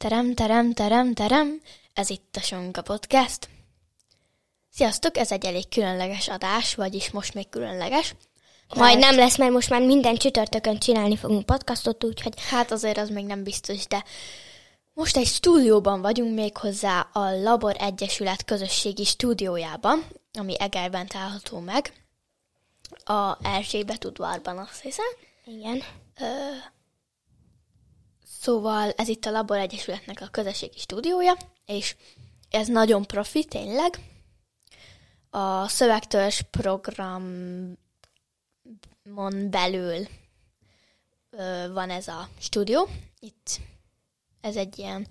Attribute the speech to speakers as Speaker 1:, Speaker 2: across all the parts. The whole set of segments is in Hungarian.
Speaker 1: Terem, terem, terem, terem, ez itt a Sonka Podcast. Sziasztok, ez egy elég különleges adás, vagyis most még különleges.
Speaker 2: Majd nem lesz, mert most már minden csütörtökön csinálni fogunk podcastot, úgyhogy
Speaker 1: Hát azért az még nem biztos, de most egy stúdióban vagyunk még hozzá a Labor Egyesület közösségi stúdiójában, ami Egerben található meg, a Erzsébet udvarban, azt hiszem.
Speaker 2: igen.
Speaker 1: Szóval ez itt a Labor Egyesületnek a közösségi stúdiója, és ez nagyon profi, tényleg. A szövegtörzs programon belül van ez a stúdió. Itt ez egy ilyen,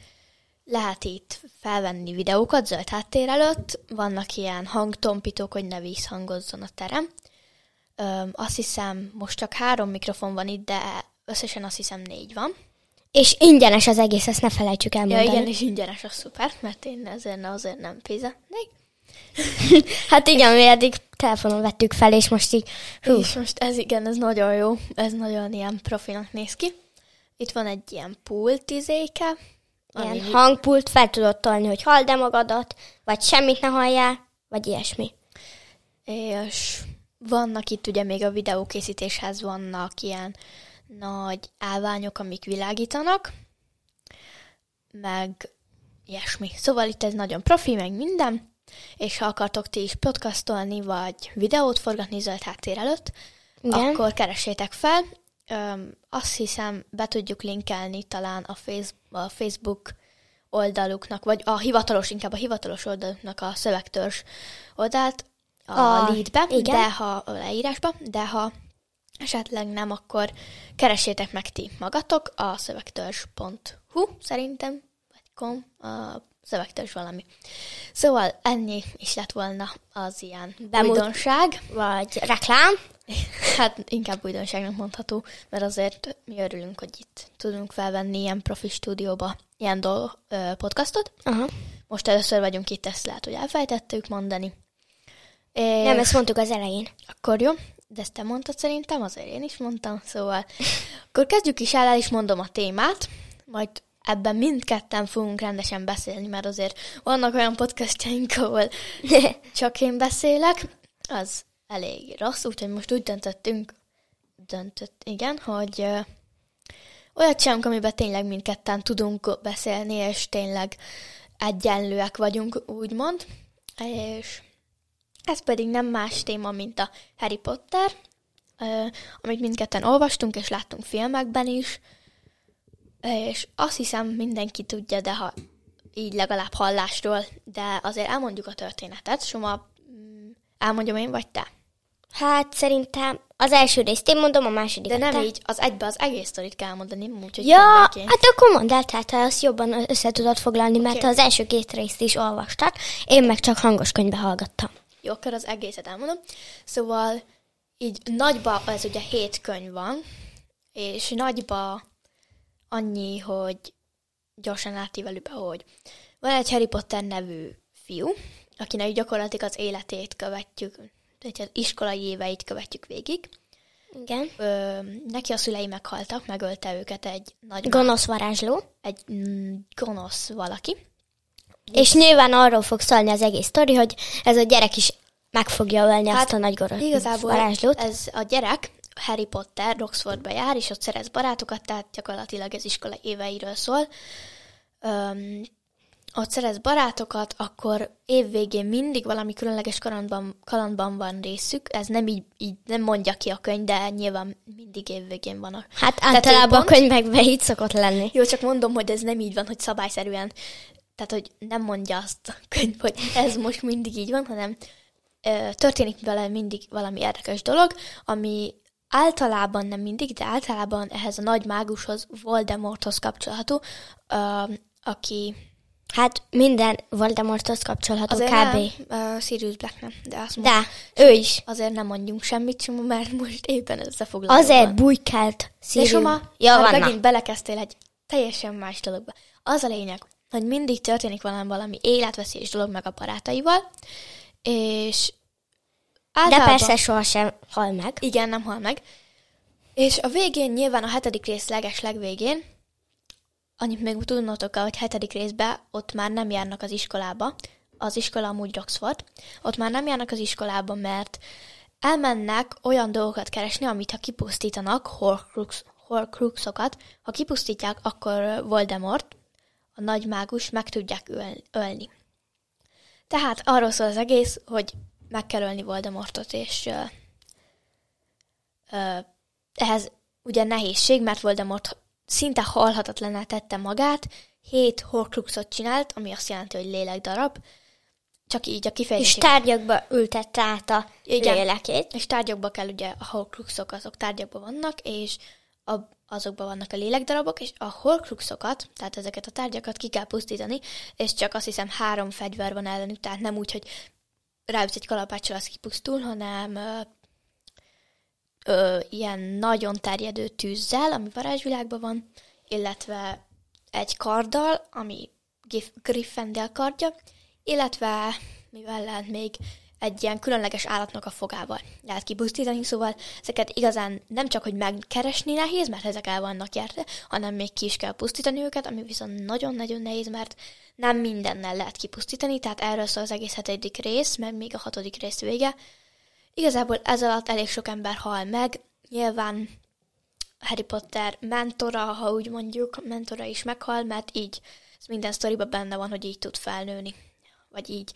Speaker 1: lehet itt felvenni videókat zöld háttér előtt, vannak ilyen hangtompítók, hogy ne visszhangozzon a terem. Ö, azt hiszem, most csak három mikrofon van itt, de összesen azt hiszem négy van.
Speaker 2: És ingyenes az egész, ezt ne felejtsük
Speaker 1: Ja,
Speaker 2: elmondani.
Speaker 1: igen, és ingyenes, az szuper, mert én ezért, azért nem fizetnék.
Speaker 2: Hát igen, mi eddig telefonon vettük fel, és most így, hú,
Speaker 1: És most ez igen, ez nagyon jó, ez nagyon ilyen profinak néz ki. Itt van egy ilyen pult izéke, ami
Speaker 2: ilyen hangpult, fel tudod tolni, hogy halld-e magadat, vagy semmit ne halljál, vagy ilyesmi.
Speaker 1: és vannak itt ugye még a videókészítéshez vannak ilyen nagy állványok, amik világítanak, meg ilyesmi. Szóval itt ez nagyon profi, meg minden, és ha akartok ti is podcastolni, vagy videót forgatni zöld háttér előtt,
Speaker 2: Igen.
Speaker 1: akkor keressétek fel. Öm, azt hiszem, be tudjuk linkelni talán a, face, a Facebook oldaluknak, vagy a hivatalos, inkább a hivatalos oldaluknak a szövegtörzs oldalt a,
Speaker 2: A-
Speaker 1: leadbe,
Speaker 2: igen.
Speaker 1: de ha a leírásba, de ha esetleg nem, akkor keressétek meg ti magatok a szövegtörzs.hu szerintem, vagy com, a szövegtörzs valami. Szóval ennyi is lett volna az ilyen
Speaker 2: Bemut-
Speaker 1: újdonság.
Speaker 2: Vagy reklám.
Speaker 1: Hát inkább újdonságnak mondható, mert azért mi örülünk, hogy itt tudunk felvenni ilyen profi stúdióba ilyen dolg, ö, podcastot.
Speaker 2: Aha.
Speaker 1: Most először vagyunk itt, ezt lehet, hogy elfejtettük mondani. És
Speaker 2: Nem, ezt mondtuk az elején.
Speaker 1: akkor jó, de ezt te mondtad szerintem, azért én is mondtam, szóval akkor kezdjük is el, el is mondom a témát, majd ebben mindketten fogunk rendesen beszélni, mert azért vannak olyan podcastjaink, ahol csak én beszélek, az elég rossz, úgyhogy most úgy döntöttünk, döntött, igen, hogy ö, olyat csinálunk, amiben tényleg mindketten tudunk beszélni, és tényleg egyenlőek vagyunk, úgymond, és ez pedig nem más téma, mint a Harry Potter, amit mindketten olvastunk, és láttunk filmekben is, és azt hiszem mindenki tudja, de ha így legalább hallásról, de azért elmondjuk a történetet. Soma, mm, elmondjam én, vagy te?
Speaker 2: Hát szerintem az első részt én mondom, a második
Speaker 1: De nem
Speaker 2: te.
Speaker 1: így, az egybe az egész sztorit kell mondani, úgyhogy
Speaker 2: Ja, hát akkor mondd el, tehát ha azt jobban össze tudod foglalni, mert
Speaker 1: Oké.
Speaker 2: az első két részt is olvastad, én meg csak hangos könyvbe hallgattam.
Speaker 1: Jó, akkor az egészet elmondom. Szóval így nagyba, ez ugye hét könyv van, és nagyba annyi, hogy gyorsan átívelő be, hogy van egy Harry Potter nevű fiú, akinek gyakorlatilag az életét követjük, tehát az iskolai éveit követjük végig.
Speaker 2: Igen.
Speaker 1: Ö, neki a szülei meghaltak, megölte őket egy nagy
Speaker 2: Gonosz varázsló.
Speaker 1: egy mm, gonosz valaki.
Speaker 2: És nyilván arról fog szólni az egész sztori, hogy ez a gyerek is meg fogja ölni hát, azt a nagy gonosz
Speaker 1: Igazából
Speaker 2: varázslót.
Speaker 1: ez a gyerek Harry Potter Oxfordba jár, és ott szerez barátokat, tehát gyakorlatilag ez iskola éveiről szól. Öm, ott szerez barátokat, akkor évvégén mindig valami különleges kalandban, kalandban van részük. Ez nem így, így nem mondja ki a könyv, de nyilván mindig évvégén van a
Speaker 2: Hát általában a könyvekben így szokott lenni.
Speaker 1: Jó, csak mondom, hogy ez nem így van, hogy szabályszerűen, tehát hogy nem mondja azt a könyv, hogy ez most mindig így van, hanem ö, történik vele mindig valami érdekes dolog, ami általában nem mindig, de általában ehhez a nagy mágushoz, Voldemorthoz kapcsolható, ö, aki
Speaker 2: Hát minden Voldemorthoz kapcsolható
Speaker 1: azért
Speaker 2: kb.
Speaker 1: nem, uh, Sirius Black nem, de azt most
Speaker 2: De, ő is.
Speaker 1: azért nem mondjunk semmit, Soma, mert most éppen összefoglalva
Speaker 2: Azért bujkált
Speaker 1: De
Speaker 2: Sirius.
Speaker 1: Soma,
Speaker 2: ja, van,
Speaker 1: megint belekezdtél egy teljesen más dologba. Az a lényeg, hogy mindig történik valami, valami életveszélyes dolog meg a barátaival, és
Speaker 2: De
Speaker 1: általában,
Speaker 2: persze sohasem hal meg.
Speaker 1: igen, nem hal meg. És a végén, nyilván a hetedik rész leges legvégén, annyit még tudnotok kell, hogy hetedik részben ott már nem járnak az iskolába, az iskola amúgy Oxford, ott már nem járnak az iskolába, mert elmennek olyan dolgokat keresni, amit ha kipusztítanak, horcrux, horcruxokat, ha kipusztítják, akkor Voldemort, a nagy mágus meg tudják öl- ölni. Tehát arról szól az egész, hogy meg kell ölni Voldemortot, és ö, ö, ehhez ugye nehézség, mert Voldemort szinte halhatatlaná tette magát, hét horcruxot csinált, ami azt jelenti, hogy lélekdarab, csak így a
Speaker 2: És
Speaker 1: kifejezés.
Speaker 2: tárgyakba ültette át a
Speaker 1: Igen.
Speaker 2: lélekét.
Speaker 1: És tárgyakba kell ugye a horcruxok, azok tárgyakban vannak, és a, azokban vannak a lélekdarabok, és a horcruxokat, tehát ezeket a tárgyakat ki kell pusztítani, és csak azt hiszem három fegyver van ellenük, tehát nem úgy, hogy ráütsz egy kalapáccsal, az kipusztul, hanem ö, ö, ilyen nagyon terjedő tűzzel, ami varázsvilágban van, illetve egy karddal, ami Gryffindor kardja, illetve mivel lehet még egy ilyen különleges állatnak a fogával lehet kipusztítani, szóval ezeket igazán nem csak, hogy megkeresni nehéz, mert ezek el vannak járva, hanem még ki is kell pusztítani őket, ami viszont nagyon-nagyon nehéz, mert nem mindennel lehet kipusztítani, tehát erről szól az egész hetedik rész, meg még a hatodik rész vége. Igazából ez alatt elég sok ember hal meg, nyilván Harry Potter mentora, ha úgy mondjuk, mentora is meghal, mert így ez minden sztoriban benne van, hogy így tud felnőni, vagy így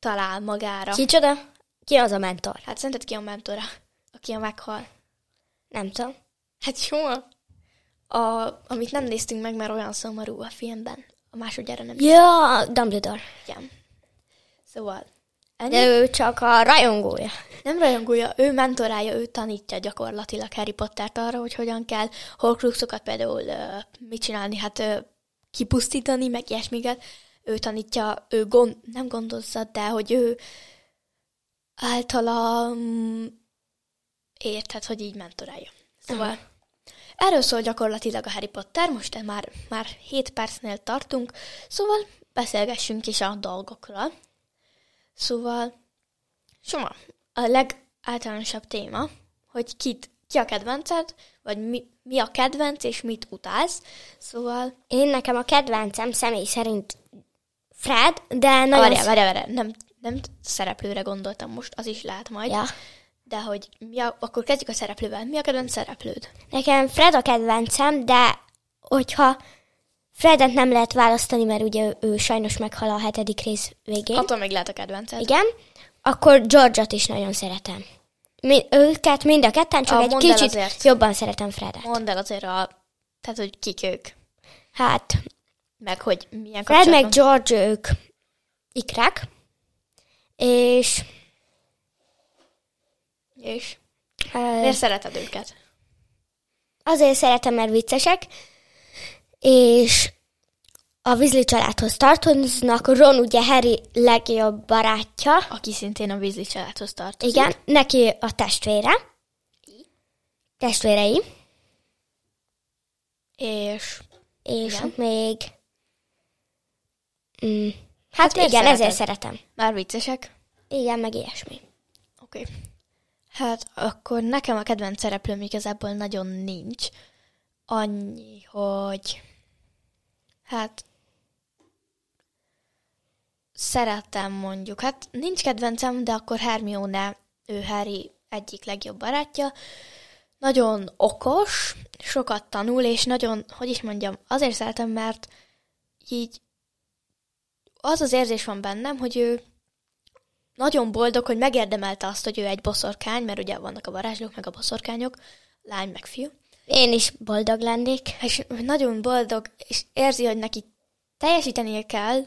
Speaker 1: talál magára. Ki?
Speaker 2: Kicsoda? Ki az a mentor?
Speaker 1: Hát szerinted ki a mentora, aki a meghal?
Speaker 2: Nem tudom.
Speaker 1: Hát jó. A, amit nem néztünk meg, mert olyan szomorú a filmben. A másodjára nem
Speaker 2: Ja, Dumbledore.
Speaker 1: igen. Szóval, ennyi.
Speaker 2: De ő csak a rajongója.
Speaker 1: Nem rajongója, ő mentorálja, ő tanítja gyakorlatilag Harry Pottert arra, hogy hogyan kell horcruxokat például ö, mit csinálni, hát ö, kipusztítani, meg ilyesmiket. Ő tanítja, ő gond, nem gondozza, de hogy ő általa mm, érted, hogy így mentorálja. Szóval erről szól gyakorlatilag a Harry Potter, most már, már 7 percnél tartunk, szóval beszélgessünk is a dolgokról. Szóval Soma, a legáltalánosabb téma, hogy kit, ki a kedvenced, vagy mi, mi a kedvenc, és mit utálsz. Szóval,
Speaker 2: Én nekem a kedvencem személy szerint Fred, de nagyon...
Speaker 1: várjál, várjál, várjál, nem, nem szereplőre gondoltam most, az is lehet majd.
Speaker 2: Ja.
Speaker 1: De hogy mi a, akkor kezdjük a szereplővel. Mi a kedvenc szereplőd?
Speaker 2: Nekem Fred a kedvencem, de hogyha Fredet nem lehet választani, mert ugye ő, sajnos meghal a hetedik rész végén.
Speaker 1: Attól még lehet a kedvenced.
Speaker 2: Igen, akkor George-ot is nagyon szeretem. Mi, őket mind a ketten, csak
Speaker 1: Ah,
Speaker 2: egy kicsit
Speaker 1: azért.
Speaker 2: jobban szeretem Fredet.
Speaker 1: Mondd el azért a, tehát, hogy kik ők,
Speaker 2: Hát,
Speaker 1: meg hogy milyen
Speaker 2: Fred meg. George ők ikrák, és
Speaker 1: És
Speaker 2: uh,
Speaker 1: miért szereted őket?
Speaker 2: azért szeretem, mert viccesek, és a Weasley családhoz tartoznak. Ron ugye Harry legjobb barátja,
Speaker 1: Aki szintén a Weasley családhoz tartozik.
Speaker 2: igen, neki a testvére, testvérei,
Speaker 1: És
Speaker 2: és
Speaker 1: Igen.
Speaker 2: még... Mm, hát
Speaker 1: miért
Speaker 2: igen,
Speaker 1: szereted?
Speaker 2: ezért szeretem.
Speaker 1: már viccesek.
Speaker 2: Igen, meg ilyesmi.
Speaker 1: Oké. Okay. Hát akkor nekem a kedvenc szereplőm igazából nagyon nincs. Annyi, hogy hát szeretem mondjuk. Hát nincs kedvencem, de akkor Hermione, ő Harry egyik legjobb barátja. Nagyon okos, sokat tanul, és nagyon, hogy is mondjam, azért szeretem, mert így az az érzés van bennem, hogy ő nagyon boldog, hogy megérdemelte azt, hogy ő egy boszorkány, mert ugye vannak a varázslók, meg a boszorkányok, lány, meg fiú.
Speaker 2: Én is boldog lennék.
Speaker 1: És nagyon boldog, és érzi, hogy neki teljesítenie kell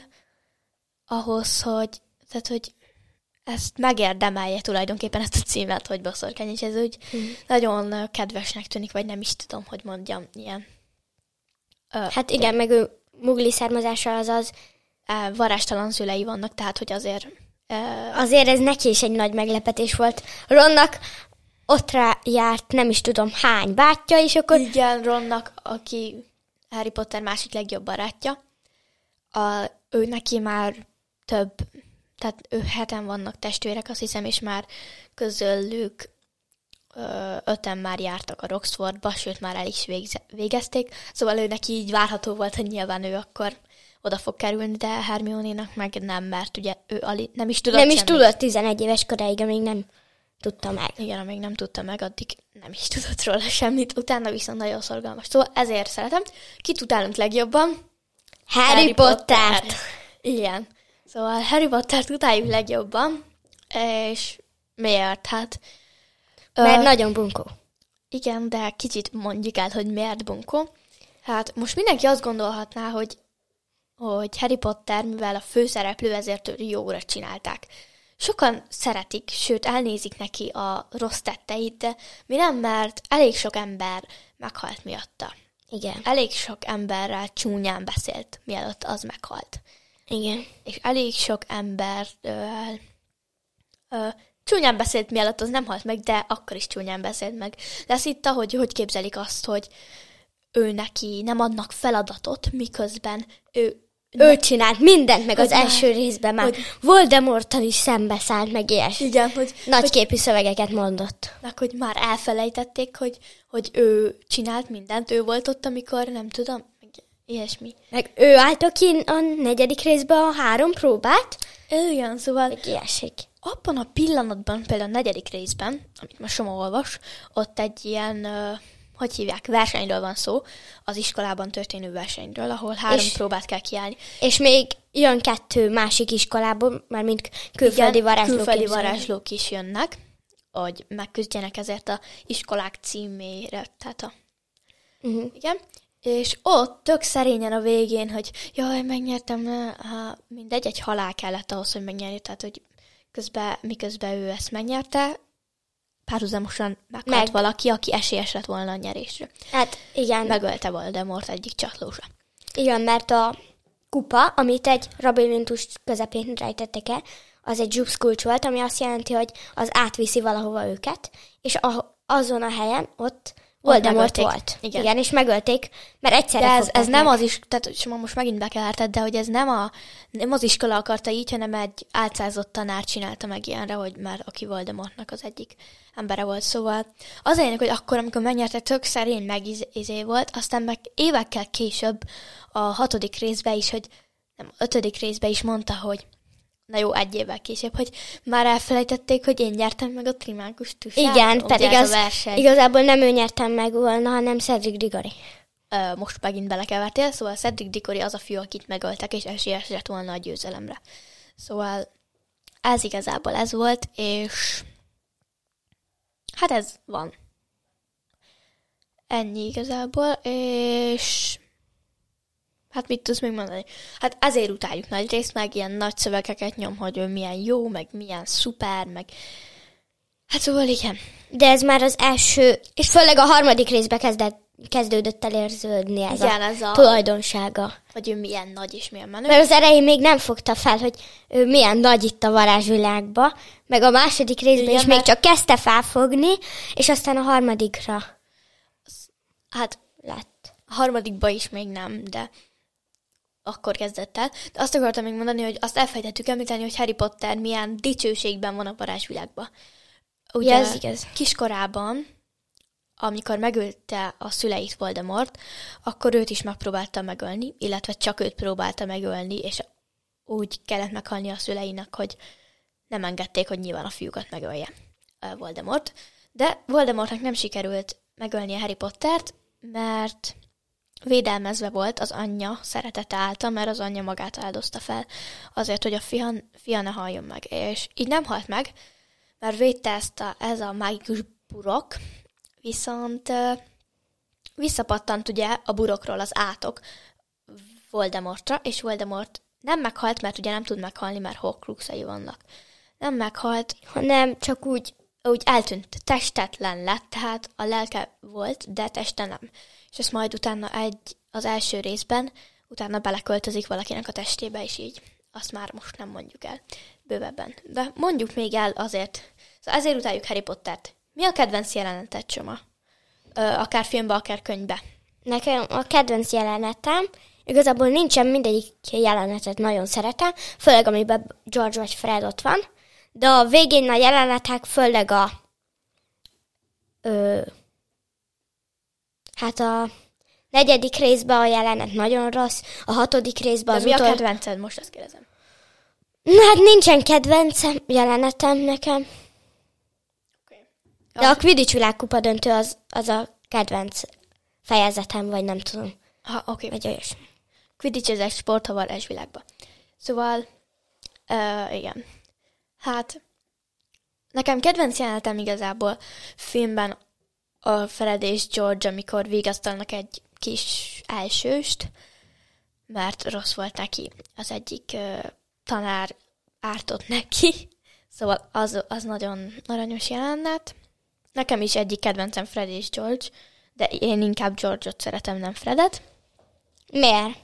Speaker 1: ahhoz, hogy, tehát, hogy ezt megérdemelje tulajdonképpen ezt a címet, hogy boszorkány, és ez úgy mm. nagyon kedvesnek tűnik, vagy nem is tudom, hogy mondjam, ilyen ö,
Speaker 2: Hát igen, meg ő mugli származása az
Speaker 1: varástalan szülei vannak, tehát, hogy azért
Speaker 2: azért ez neki is egy nagy meglepetés volt. Ronnak ott rá járt nem is tudom hány bátyja, és akkor
Speaker 1: Igen, Ronnak, aki Harry Potter másik legjobb barátja, a, ő neki már több, tehát ő heten vannak testvérek, azt hiszem, és már közöllük ö, öten már jártak a Roxfordba, sőt már el is végze, végezték, szóval ő neki így várható volt, hogy nyilván ő akkor oda fog kerülni, de Hermione-nak meg nem, mert ugye ő ali, nem is tudott
Speaker 2: Nem is
Speaker 1: semmit.
Speaker 2: tudott 11 éves koráig, amíg nem tudta meg.
Speaker 1: Igen, amíg nem tudta meg, addig nem is tudott róla semmit, utána viszont nagyon szorgalmas. Szóval ezért szeretem. Kit utálunk legjobban?
Speaker 2: Harry, Harry Pottert.
Speaker 1: Igen. Szóval Harry Pottert utáljuk legjobban, és miért? Hát...
Speaker 2: Mert
Speaker 1: ö,
Speaker 2: nagyon bunkó.
Speaker 1: Igen, de kicsit mondjuk el, hogy miért bunkó. Hát most mindenki azt gondolhatná, hogy, hogy Harry Potter, mivel a főszereplő, ezért jóra csinálták. Sokan szeretik, sőt elnézik neki a rossz tetteit, de mi nem, mert elég sok ember meghalt miatta.
Speaker 2: Igen.
Speaker 1: Elég sok emberrel csúnyán beszélt, mielőtt az meghalt.
Speaker 2: Igen.
Speaker 1: És elég sok ember ö, ö, csúnyán beszélt, mielőtt az nem halt meg, de akkor is csúnyán beszélt meg. Lesz itt, hogy hogy képzelik azt, hogy ő neki nem adnak feladatot, miközben ő
Speaker 2: Ő csinált mindent, meg
Speaker 1: Hogy
Speaker 2: az
Speaker 1: már-
Speaker 2: első részben már
Speaker 1: hogy-
Speaker 2: Voldemorttal is szembeszállt, meg ilyes.
Speaker 1: igen, hogy,
Speaker 2: Nagyképű szövegeket mondott.
Speaker 1: meg, hogy már elfelejtették, hogy, hogy ő csinált mindent, ő volt ott, amikor nem tudom, meg ilyesmi.
Speaker 2: Meg ő állta ki a negyedik részben a három próbát,
Speaker 1: Igen, szóval
Speaker 2: meg ilyesik.
Speaker 1: abban a pillanatban, például a negyedik részben, amit most Soma olvas, ott egy ilyen, ö, hogy hívják, versenyről van szó, az iskolában történő versenyről, ahol három
Speaker 2: És-
Speaker 1: próbát kell kiállni.
Speaker 2: És még jön kettő másik iskolából, már mint külföldi
Speaker 1: Igen,
Speaker 2: varázslók.
Speaker 1: külföldi varázslók is jönnek, hogy megküzdjenek ezért a iskolák címére, tehát a
Speaker 2: Uh-huh.
Speaker 1: Igen. És ott tök szerényen a végén, hogy jaj, megnyertem, ha mindegy, egy halál kellett ahhoz, hogy megnyerje, tehát hogy közben, miközben ő ezt megnyerte, párhuzamosan meghalt
Speaker 2: Meg.
Speaker 1: Valaki, aki esélyes lett volna a nyerésre.
Speaker 2: Hát igen,
Speaker 1: Megölte Voldemort egyik csatlósa.
Speaker 2: igen, mert a kupa, amit egy labirintus közepén rejtettek el, az egy zsubszkulcs volt, ami azt jelenti, hogy az átviszi valahova őket, és a, azon a helyen ott Voldemort volt.
Speaker 1: Igen.
Speaker 2: Igen, és megölték, mert egyszerre
Speaker 1: De ez, ez nem
Speaker 2: meg.
Speaker 1: az is, tehát és most megint bekeverted, de hogy ez nem, a, nem az iskola akarta így, hanem egy álcázott tanár csinálta meg ilyenre, hogy már aki Voldemortnak az egyik embere volt. Szóval az lényeg, hogy akkor, amikor megnyerte, tök szerény meg iz- izé volt, aztán meg évekkel később a hatodik részbe is, hogy nem, ötödik részbe is mondta, hogy na jó, egy évvel később, hogy már elfelejtették, hogy én nyertem meg a trimákus tusát.
Speaker 2: Igen,
Speaker 1: ugye
Speaker 2: pedig az igazából nem ő nyertem meg volna, hanem Cedric Diggory.
Speaker 1: Ö, most megint belekevertél, szóval Cedric Diggory az a fiú, akit megöltek, és esélyes lett volna a győzelemre. Szóval ez igazából ez volt, és hát ez van. Ennyi igazából, és hát mit tudsz még mondani? Hát ezért utáljuk nagy részt, meg ilyen nagy szövegeket nyom, hogy ő milyen jó, meg milyen szuper, meg hát szóval igen.
Speaker 2: De ez már az első, és főleg a harmadik részbe kezdett, kezdődött el érződni ez
Speaker 1: Igen,
Speaker 2: a
Speaker 1: ez a-
Speaker 2: tulajdonsága.
Speaker 1: Hogy ő milyen nagy és milyen menő.
Speaker 2: Mert az elején még nem fogta fel, hogy ő milyen nagy itt a varázsvilágba, meg a második részben
Speaker 1: Igen,
Speaker 2: is még
Speaker 1: mert-
Speaker 2: csak kezdte felfogni, és aztán a harmadikra
Speaker 1: Hát
Speaker 2: lett.
Speaker 1: A harmadikba is még nem, de akkor kezdett el. De azt akartam még mondani, hogy azt elfejtettük említeni, hogy Harry Potter milyen dicsőségben van a varázsvilágban. Ugye
Speaker 2: Ja, ez igaz.
Speaker 1: kiskorában, amikor megölte a szüleit Voldemort, akkor őt is megpróbálta megölni, illetve csak őt próbálta megölni, és úgy kellett meghalni a szüleinek, hogy nem engedték, hogy nyilván a fiúkat megölje Voldemort. De Voldemortnak nem sikerült megölni a Harry Pottert, mert védelmezve volt az anyja szeretete által, mert az anyja magát áldozta fel azért, hogy a fia, fia ne haljon meg. És így nem halt meg, mert védte ezt a, ez a mágikus burok, viszont visszapattant ugye a burokról az átok Voldemortra, és Voldemort nem meghalt, mert ugye nem tud meghalni, mert horcruxai vannak. Nem meghalt,
Speaker 2: Hanem csak úgy,
Speaker 1: úgy eltűnt, testetlen lett, tehát a lelke volt, de teste nem. És ezt majd utána egy, az első részben, utána beleköltözik valakinek a testébe, és így azt már most nem mondjuk el bővebben. De mondjuk még el azért, szóval ezért utáljuk Harry Pottert. Mi a kedvenc jelenetet, Csoma? Ö, akár filmbe, akár könyvbe.
Speaker 2: nekem a kedvenc jelenetem, igazából nincsen mindegyik jelenetet nagyon szeretem, főleg amiben George vagy Fred ott van, de a végén a jelenetek főleg a Ö, hát a negyedik részben a jelenet nagyon rossz, a hatodik részben
Speaker 1: De
Speaker 2: az
Speaker 1: mi a
Speaker 2: utol...
Speaker 1: kedvenced? Most azt kérdezem.
Speaker 2: Hát nincsen kedvencem jelenetem nekem. De a Quidditch világkupa döntő az, az a kedvenc fejezetem, vagy nem tudom.
Speaker 1: Ha, oké. Okay.
Speaker 2: Vagy olyasmi.
Speaker 1: Quidditch ez egy sport, ha varázs világba. Szóval, uh, igen. Hát, nekem kedvenc jelenetem igazából filmben a Fred és George, amikor vigasztalnak egy kis elsőst, mert rossz volt neki. Az egyik uh, tanár ártott neki, szóval az, az nagyon aranyos jelenet. Nekem is egyik kedvencem Fred és George, de én inkább George-ot szeretem, nem Fredet.
Speaker 2: Miért?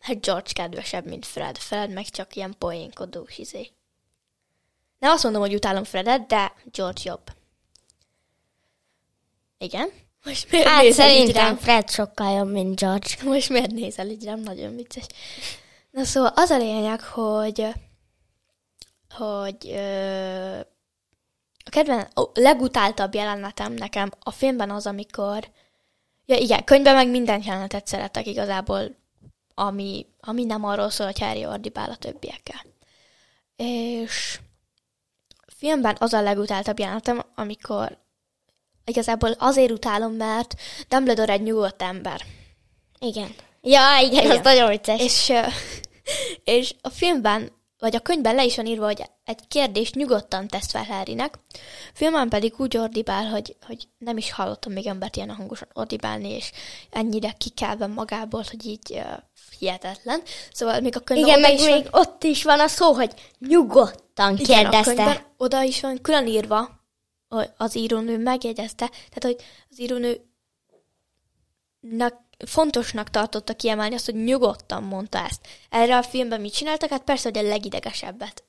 Speaker 1: Hát George kedvesebb, mint Fred. Fred meg csak ilyen poénkodós izé. Nem azt mondom, hogy utálom Fredet, de George jobb. Igen? Most miért
Speaker 2: Hát
Speaker 1: nézel így
Speaker 2: szerintem
Speaker 1: rám?
Speaker 2: Fred sokkal jobb, mint George.
Speaker 1: Most miért nézel így rám? Nagyon vicces. Na szóval az a lényeg, hogy hogy ö, a kedven, a legutáltabb jelenetem nekem a filmben az, amikor ja igen, könyvben meg minden jelenetet szeretek igazából, ami, ami nem arról szól, hogy Harry ordibál a többiekkel. És filmben az a legutáltabb jelenetem, amikor igazából azért utálom, mert Dumbledore egy nyugodt ember.
Speaker 2: Igen. Ja, igen,
Speaker 1: Igen.
Speaker 2: az nagyon vicces.
Speaker 1: És, és a filmben, vagy a könyvben le is van írva, hogy egy kérdést nyugodtan tesz fel Harrynek. A filmben pedig úgy ordibál, hogy, hogy nem is hallottam még embert ilyen hangosan ordibálni, és ennyire kikelve magából, hogy így uh, hihetetlen. Szóval még a könyvben
Speaker 2: Igen, meg
Speaker 1: is
Speaker 2: még
Speaker 1: van,
Speaker 2: ott is van a szó, hogy nyugodtan
Speaker 1: igen, a
Speaker 2: kérdezte.
Speaker 1: könyvben oda is van külön írva, az írónő megjegyezte, tehát hogy az írónő fontosnak tartotta kiemelni azt, hogy nyugodtan mondta ezt. Erre a filmben mit csináltak? Hát persze, hogy a legidegesebbet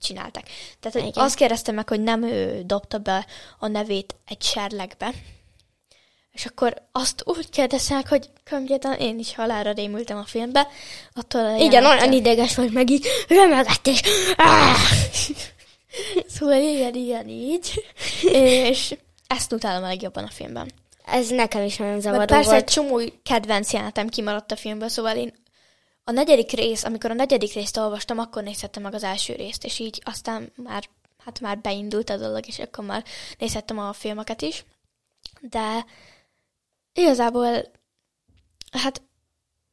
Speaker 1: csináltak. Tehát, hogy
Speaker 2: Igen.
Speaker 1: azt kérdezte meg, hogy nem ő dobta be a nevét egy serlegbe. És akkor azt úgy kérdeztek, hogy konkrétan én is halára rémültem a filmbe. Attól a
Speaker 2: Igen, olyan ideges volt meg így, remegett és...
Speaker 1: Szóval igen, igen, így. És ezt utálom a legjobban a filmben.
Speaker 2: Ez nekem is nagyon
Speaker 1: Mert
Speaker 2: zavaró
Speaker 1: persze
Speaker 2: volt.
Speaker 1: egy csomó kedvenc jelenetem kimaradt a filmből, szóval én a negyedik rész, amikor a negyedik részt olvastam, akkor nézhettem meg az első részt, és így aztán már, hát már beindult a dolog, és akkor már nézhettem a filmeket is. De igazából, hát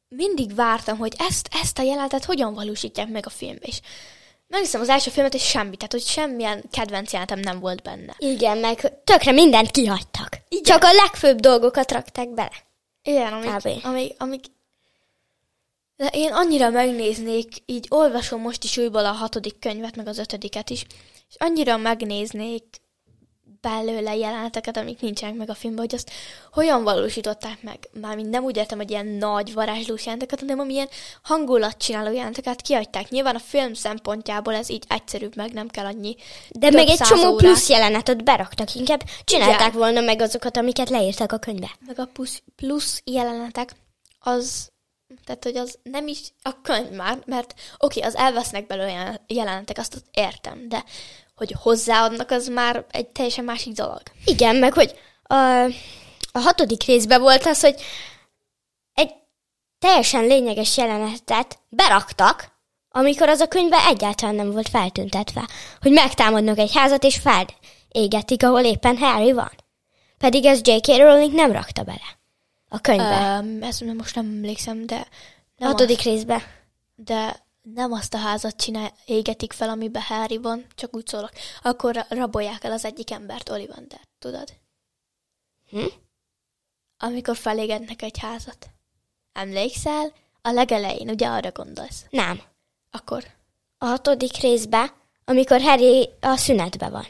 Speaker 1: mindig vártam, hogy ezt, ezt a jelenetet hogyan valósítják meg a filmbe, és megnéztem az első filmet, és semmi, tehát hogy semmilyen kedvenc jelenetem nem volt benne.
Speaker 2: Igen, meg tökre mindent kihagytak.
Speaker 1: Igen.
Speaker 2: Csak a legfőbb dolgokat rakták bele.
Speaker 1: Igen, amik, amik, amik de én annyira megnéznék, így olvasom most is újból a hatodik könyvet, meg az ötödiket is, és annyira megnéznék belőle jeleneteket, amik nincsenek meg a filmben, hogy azt hogyan valósították meg. Mármint nem úgy értem, hogy ilyen nagy varázslós jelenteket, hanem amilyen hangulatcsináló jelenteket kiadták. Nyilván a film szempontjából ez így egyszerűbb, meg nem kell annyi
Speaker 2: De meg egy csomó
Speaker 1: órát.
Speaker 2: plusz jelenetet beraktak, inkább csinálták
Speaker 1: Igen.
Speaker 2: volna meg azokat, amiket leírtak a könyvbe.
Speaker 1: meg a plusz, plusz jelenetek, az, tehát, hogy az nem is a könyv már, mert oké, okay, az elvesznek belőle jelen- jelenetek, azt, azt értem, de hogy hozzáadnak, az már egy teljesen másik dolog.
Speaker 2: Igen, meg hogy a, a hatodik részben volt az, hogy egy teljesen lényeges jelenetet beraktak, amikor az a könyvbe egyáltalán nem volt feltüntetve, hogy megtámadnak egy házat és felégetik, ahol éppen Harry van. Pedig ez J.K. Rowling nem rakta bele a könyvbe.
Speaker 1: Um, ezt most nem emlékszem, de
Speaker 2: a
Speaker 1: nem,
Speaker 2: hatodik
Speaker 1: azt,
Speaker 2: részben.
Speaker 1: de nem azt a házat csinál, égetik fel, amiben Harry van, csak úgy szólok. Akkor ra- rabolják el az egyik embert, Ollivander, tudod?
Speaker 2: Hm?
Speaker 1: Amikor felégetnek egy házat. Emlékszel? A legelején, ugye arra gondolsz?
Speaker 2: Nem.
Speaker 1: Akkor.
Speaker 2: A hatodik részben, amikor Harry a szünetben van.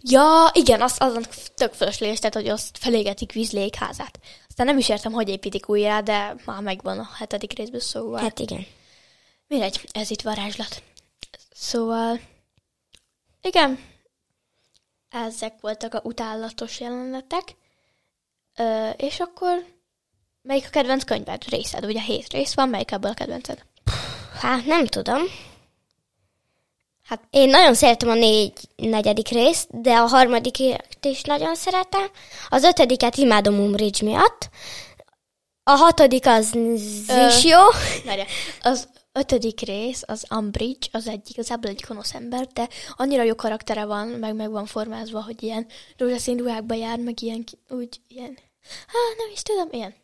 Speaker 1: Ja, igen, az, azon tök fölösleges, tehát, hogy azt felégetik Weasleyék házát. Aztán nem is értem, hogy építik újra, de már megvan a hetedik részből, szóval... Hát
Speaker 2: igen.
Speaker 1: Mindegy, ez itt varázslat. Szóval... Igen. Ezek voltak a utálatos jelenetek. Ö, és akkor... Melyik a kedvenc könyved? Részed? Ugye hét rész van, melyik ebből a kedvenced?
Speaker 2: Hát nem tudom. Hát én nagyon szeretem a négy negyedik részt, de a harmadiket is nagyon szeretem. Az ötödiket imádom Umbridge miatt. A hatodik az is jó.
Speaker 1: Várja, az ötödik rész, az Umbridge, az egy igazából egy gonosz ember, de annyira jó karaktere van, meg meg van formázva, hogy ilyen rózsaszín ruhákba jár, meg ilyen, úgy, ilyen, hát nem is tudom, ilyen.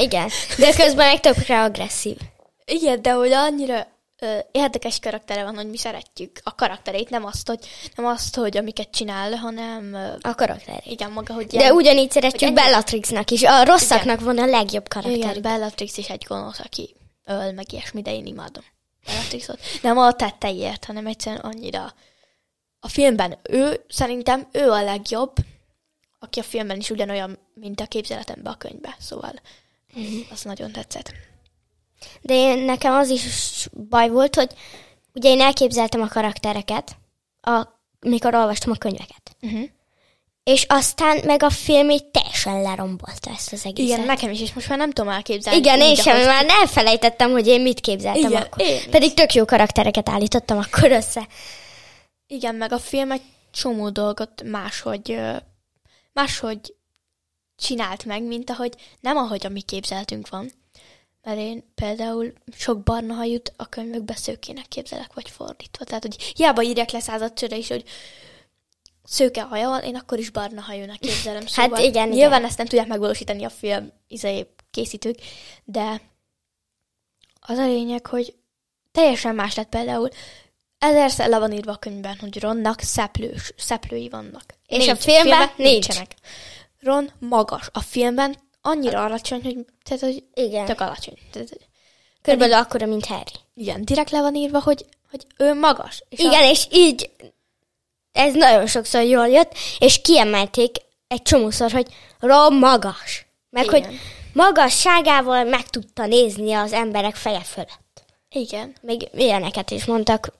Speaker 2: Igen, de közben meg tökre agresszív.
Speaker 1: Igen, de hogy annyira ö, érdekes karaktere van, hogy mi szeretjük a karakterét, nem azt, hogy, nem azt, hogy amiket csinál, hanem ö,
Speaker 2: A karakterét.
Speaker 1: igen, maga, hogy
Speaker 2: De ugyanígy szeretjük
Speaker 1: ennyi-
Speaker 2: Bellatrixnak is. A rosszaknak van a legjobb
Speaker 1: Igen,
Speaker 2: karakter.
Speaker 1: Bellatrix is egy gonosz, aki öl, meg ilyesmi, de én imádom Bellatrixot. Nem a tetteiért, hanem egyszerűen annyira... A filmben ő, szerintem ő a legjobb, aki a filmben is ugyanolyan, mint a képzeletemben a könyvben, szóval az nagyon tetszett.
Speaker 2: De én, nekem az is baj volt, hogy ugye én elképzeltem a karaktereket, a, mikor olvastam a könyveket.
Speaker 1: Uh-huh.
Speaker 2: És aztán meg a film így teljesen lerombolta ezt az egészet.
Speaker 1: Igen, nekem is, és most már nem tudom elképzelni.
Speaker 2: Igen, én sem, már elfelejtettem, hogy én mit képzeltem
Speaker 1: Igen,
Speaker 2: akkor.
Speaker 1: én.
Speaker 2: Pedig tök jó karaktereket állítottam akkor össze.
Speaker 1: Igen, meg a film egy csomó dolgot máshogy, máshogy csinált meg, mint ahogy, nem ahogy a mi képzeltünk van. Mert én például sok barna hajút a könyvekbe szőkének képzelek, vagy fordítva. Tehát, hogy hiába írják le századszörre is, hogy szőke haja van, én akkor is barna hajónak képzelem. Szóval
Speaker 2: Hát igen,
Speaker 1: Nyilván
Speaker 2: igen.
Speaker 1: ezt nem tudják megvalósítani a film izé, készítők, de az a lényeg, hogy teljesen más lett például. Ezerszer le van írva a könyvben, hogy Ronnak szeplős, szeplői vannak.
Speaker 2: És a filmben nincs.
Speaker 1: nincsenek. Ron magas. A filmben annyira alacsony, hogy, tehát, hogy
Speaker 2: Igen.
Speaker 1: tök alacsony. Tehát,
Speaker 2: Körülbelül akkora, mint Harry.
Speaker 1: igen, direkt le van írva, hogy, hogy ő magas. És
Speaker 2: Igen,
Speaker 1: A,
Speaker 2: és így ez nagyon sokszor jól jött, és kiemelték egy csomószor, hogy Ron magas. Meg
Speaker 1: Igen.
Speaker 2: hogy magasságával meg tudta nézni az emberek feje fölött.
Speaker 1: igen.
Speaker 2: Még ilyeneket is mondtak.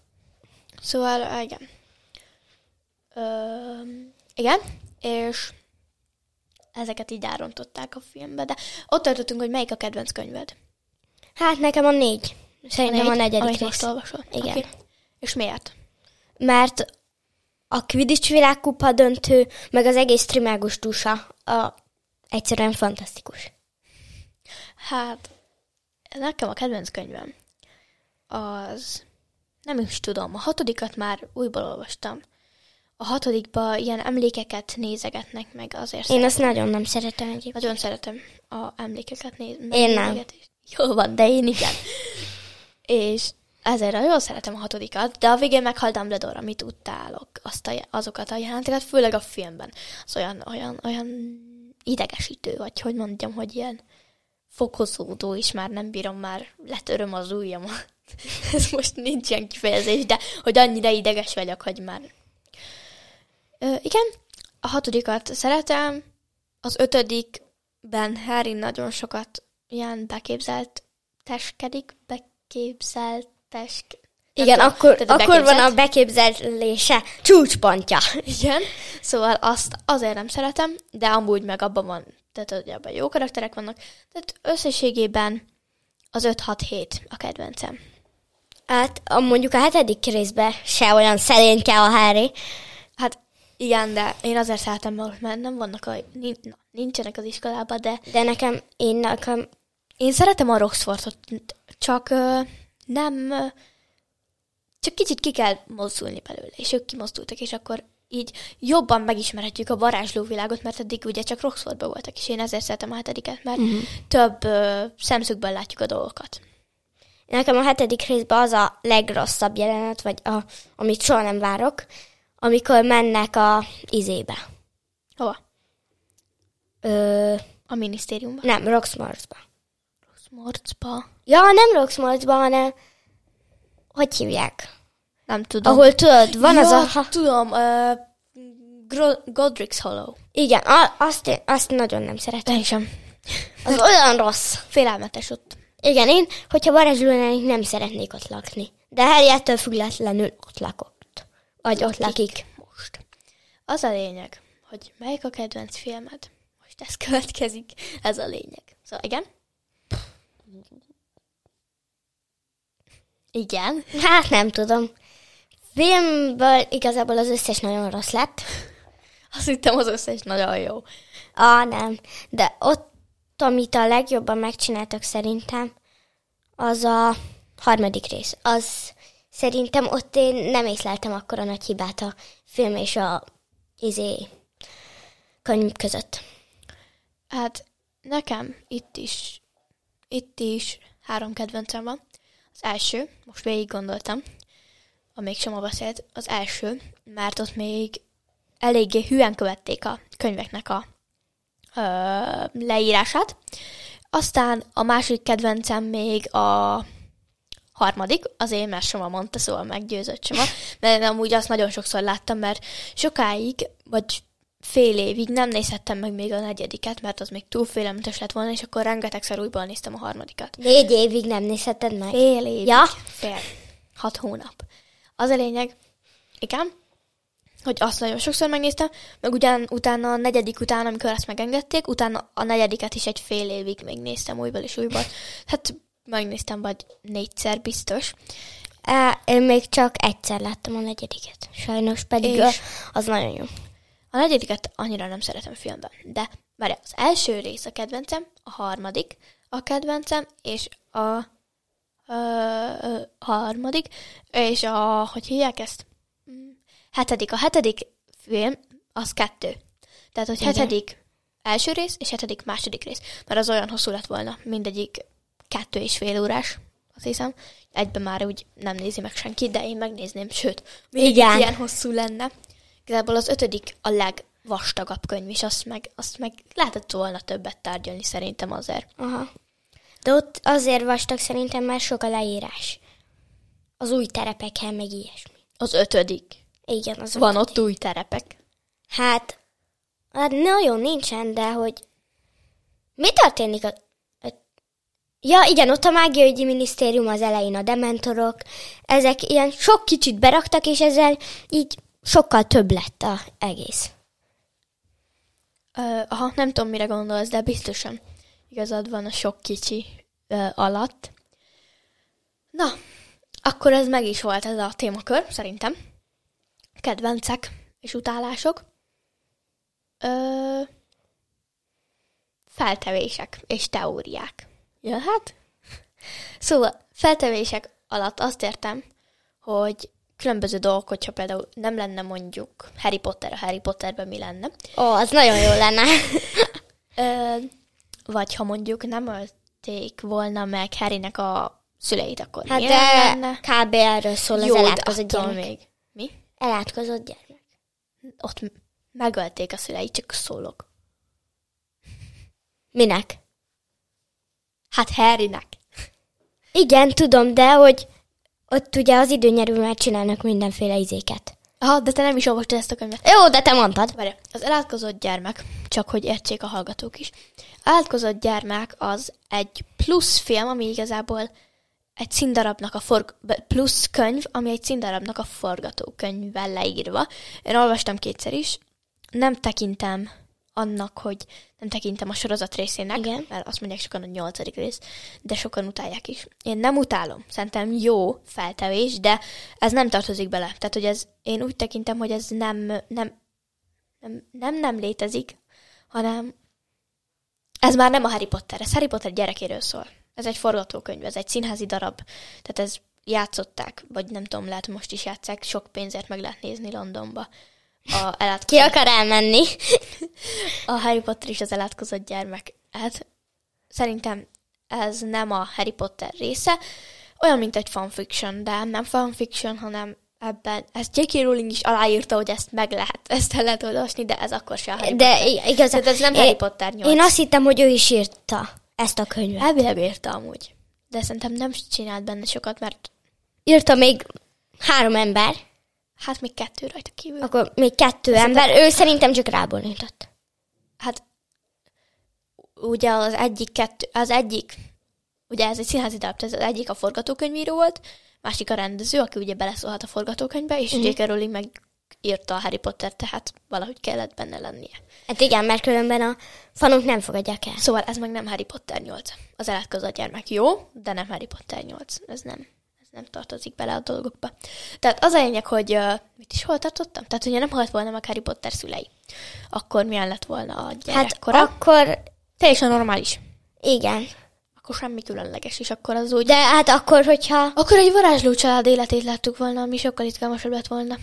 Speaker 1: Szóval, igen. Ö, igen, és ezeket így elrontották a filmbe, de ott tartottunk, hogy melyik a kedvenc könyved.
Speaker 2: Hát nekem a négy. Szerintem a
Speaker 1: Négy,
Speaker 2: negyedik
Speaker 1: amit
Speaker 2: rész.
Speaker 1: most olvasol.
Speaker 2: Igen.
Speaker 1: Oké. És miért?
Speaker 2: Mert a Quidditch világkupa döntő, meg az egész trimágus dusa a, egyszerűen fantasztikus.
Speaker 1: Hát, nekem a kedvenc könyvem az, nem is tudom, a hatodikat már újból olvastam. A hatodikba ilyen emlékeket nézegetnek meg azért.
Speaker 2: Én azt nagyon nem szeretem egyébként.
Speaker 1: Nagyon szeretem a emlékeket nézni.
Speaker 2: Én nem.
Speaker 1: Jó van, de én igen. és ezért nagyon szeretem a hatodikat, de a végén meghalt Dumbledore, amit utálok, azt a, azokat a jelenteket, főleg a filmben. Az olyan, olyan, olyan idegesítő, vagy hogy mondjam, hogy ilyen fokozódó is már nem bírom, már letöröm az ujjamat. Ez most nincs ilyen kifejezés, de hogy annyira ideges vagyok, hogy már... Ö, igen, a hatodikat szeretem, az ötödikben Harry nagyon sokat ilyen beképzelt teskedik, beképzeltesk...
Speaker 2: Igen, akkor,
Speaker 1: tehát
Speaker 2: akkor van a beképzelése csúcspontja.
Speaker 1: Igen, szóval azt azért nem szeretem, de amúgy meg abban van, tehát hogy abban jó karakterek vannak, tehát összességében az 5-6-7 a kedvencem.
Speaker 2: Hát a, mondjuk a hetedik részben se olyan szerényke a Harry.
Speaker 1: Hát igen, de én azért szeretem, mert mert nem vannak a, nincsenek az iskolában, de
Speaker 2: De nekem, én nekem,
Speaker 1: én szeretem a Roxfordot, csak nem, csak kicsit ki kell mozdulni belőle, és ők kimozdultak, és akkor így jobban megismerhetjük a varázslóvilágot, mert eddig ugye csak Roxfordban voltak, és én ezért szeretem a hetediket, mert uh-huh. több ö, szemszögből látjuk a dolgokat.
Speaker 2: nekem a hetedik részben az a legrosszabb jelenet, vagy a, amit soha nem várok, amikor mennek a izébe.
Speaker 1: Hova?
Speaker 2: Ö,
Speaker 1: A minisztériumban.
Speaker 2: nem, Roxmorsba.
Speaker 1: Morcba.
Speaker 2: Ja, nem Roxmorsba, hanem hogy hívják?
Speaker 1: Nem tudom.
Speaker 2: Ahol tudod, van
Speaker 1: ja,
Speaker 2: az a... Ha,
Speaker 1: tudom, uh, Gro- Godric's Hollow.
Speaker 2: igen, a, azt, én- azt nagyon nem szeretem.
Speaker 1: Én sem.
Speaker 2: Az olyan rossz.
Speaker 1: Félelmetes ott.
Speaker 2: Igen, én, hogyha varázsló lennék, nem szeretnék ott lakni. De Harry ettől függetlenül ott lakott. Vagy ott lakik.
Speaker 1: Most. Az a lényeg, hogy melyik a kedvenc filmed? Most ez következik. Ez a lényeg. Szóval igen? Igen.
Speaker 2: Hát nem tudom. Filmből igazából az összes nagyon rossz lett.
Speaker 1: Azt hittem az összes nagyon jó.
Speaker 2: Ah, nem. De ott, amit a legjobban megcsináltak szerintem, az a harmadik rész. Az szerintem ott én nem észleltem akkora nagy hibát a film és a izé, könyv között.
Speaker 1: Hát nekem itt is, itt is három kedvencem van. Az első, most végig gondoltam, amíg Soma beszélt, az első, mert ott még eléggé hülyen követték a könyveknek a ö, leírását. Aztán a másik kedvencem még a harmadik, azért, mert Soma mondta, szóval meggyőzött Soma, mert amúgy azt nagyon sokszor láttam, mert sokáig, vagy fél évig nem nézhettem meg még a negyediket, mert az még túl félelmetes lett volna, és akkor rengetegszer újból néztem a harmadikat.
Speaker 2: Négy évig nem nézheted meg?
Speaker 1: Fél évig.
Speaker 2: Ja?
Speaker 1: Fél. Hat hónap. Az a lényeg, igen, hogy azt nagyon sokszor megnéztem, meg ugyan, utána a negyedik után, amikor ezt megengedték, utána a negyediket is egy fél évig még néztem újból és újból. Hát megnéztem vagy négyszer biztos.
Speaker 2: Á, én még csak egyszer láttam a negyediket. Sajnos pedig és... az nagyon jó.
Speaker 1: A negyediket annyira nem szeretem filmben, de várj, az első rész a kedvencem, a harmadik a kedvencem, és a ö, ö, harmadik, és a, hogy hívják ezt? Mm, Hetedik. A hetedik film, az kettő. Tehát, hogy
Speaker 2: Igen.
Speaker 1: hetedik első rész, és hetedik második rész. Mert az olyan hosszú lett volna, mindegyik kettő és fél órás, azt hiszem. Egyben már úgy nem nézi meg senki, de én megnézném, sőt, még
Speaker 2: Igen.
Speaker 1: ilyen hosszú lenne. Igazából az ötödik a legvastagabb könyv, és azt meg, azt meg lehetett volna többet tárgyalni szerintem azért.
Speaker 2: Aha. De ott azért vastag szerintem, mert sok a leírás. Az új terepekkel, meg ilyesmi.
Speaker 1: Az ötödik.
Speaker 2: Igen, az
Speaker 1: Van ott új terepek.
Speaker 2: Hát, hát nagyon nincsen, de hogy mi történik a ja, igen, ott a mágiaügyi minisztérium az elején, a dementorok, ezek ilyen sok kicsit beraktak, és ezzel így sokkal több lett a egész.
Speaker 1: Ö, aha, nem tudom, mire gondolsz, de biztosan igazad van a sok kicsi ö, alatt. Na, akkor ez meg is volt ez a témakör, szerintem. Kedvencek és utálások. Ö, feltevések és teóriák. Jöhet? Szóval feltevések alatt azt értem, hogy különböző dolgok, hogyha például nem lenne mondjuk Harry Potter, a Harry Potterben mi lenne,
Speaker 2: Ó, az nagyon jó lenne.
Speaker 1: Ö, vagy ha mondjuk nem ölték volna meg Harrynek a szüleit, akkor
Speaker 2: Hát
Speaker 1: milyen
Speaker 2: de
Speaker 1: lenne?
Speaker 2: kb. erről szól az
Speaker 1: Jó, de
Speaker 2: elátkozott gyermek.
Speaker 1: még. Mi?
Speaker 2: Elátkozott gyermek.
Speaker 1: Ott megölték a szüleit, csak szólok.
Speaker 2: Minek?
Speaker 1: Hát Harrynek.
Speaker 2: Igen, tudom, de hogy ott ugye az időnyerővel csinálnak mindenféle izéket.
Speaker 1: Aha, de te nem is olvastad ezt a könyvet.
Speaker 2: Jó, de te mondtad.
Speaker 1: Várj, az elátkozott gyermek, csak hogy értsék a hallgatók is. Elátkozott gyermek az egy plusz film, ami igazából egy színdarabnak a forg... plusz könyv, ami egy színdarabnak a forgatókönyvvel leírva. Én olvastam kétszer is, nem tekintem annak, hogy nem tekintem a sorozat részének,
Speaker 2: Igen.
Speaker 1: mert azt mondják sokan, hogy nyolcadik rész, de sokan utálják is. Én nem utálom, szerintem jó feltevés, de ez nem tartozik bele. Tehát, hogy ez, én úgy tekintem, hogy ez nem, nem, nem, nem, nem létezik, hanem ez már nem a Harry Potter, ez Harry Potter gyerekéről szól. Ez egy forgatókönyv, ez egy színházi darab, tehát ez játszották, vagy nem tudom, lehet most is játszák, sok pénzért meg lehet nézni Londonba. A,
Speaker 2: Ki
Speaker 1: elátkozott,
Speaker 2: akar elmenni?
Speaker 1: a Harry Potter is az elátkozott gyermek. Hát szerintem ez nem a Harry Potter része, olyan, mint egy fanfiction, de nem fanfiction, hanem ebben, ezt J.K. Rowling is aláírta, hogy ezt meg lehet, ezt el lehet olvasni, de ez akkor se a Harry
Speaker 2: De
Speaker 1: Potter.
Speaker 2: igazán...
Speaker 1: Tehát ez nem
Speaker 2: én-
Speaker 1: Harry Potter 8.
Speaker 2: Én azt hittem, hogy ő is írta ezt a könyvet.
Speaker 1: Elvileg írta amúgy. De szerintem nem csinált benne sokat, mert
Speaker 2: Írta még három ember,
Speaker 1: hát még kettő rajta kívül.
Speaker 2: akkor még kettő ember, ő szerintem csak rábólintott.
Speaker 1: Hát ugye az egyik kettő, az egyik, ugye ez egy színházi darab, tehát az egyik a forgatókönyvíró volt, másik a rendező, aki ugye beleszólhat a forgatókönyvbe, és uh-huh. J.K. Rowling meg írta a Harry Potter, tehát valahogy kellett benne lennie.
Speaker 2: Hát igen, mert különben a fanok nem fogadják el.
Speaker 1: Szóval ez meg nem Harry Potter 8. Az elátkozott gyermek jó, de nem Harry Potter 8. Ez nem. Nem tartozik bele a dolgokba. Tehát az a lényeg, hogy uh, mit is hol tartottam? Tehát, hogyha nem halt volna meg Harry Potter szülei, akkor milyen lett volna a
Speaker 2: Hát
Speaker 1: gyerekkora?
Speaker 2: akkor,
Speaker 1: Teljesen normális.
Speaker 2: igen.
Speaker 1: Akkor semmi különleges, és akkor az úgy...
Speaker 2: De hát akkor, hogyha,
Speaker 1: Akkor egy varázsló család életét láttuk volna, ami sokkal izgalmasabb lett volna.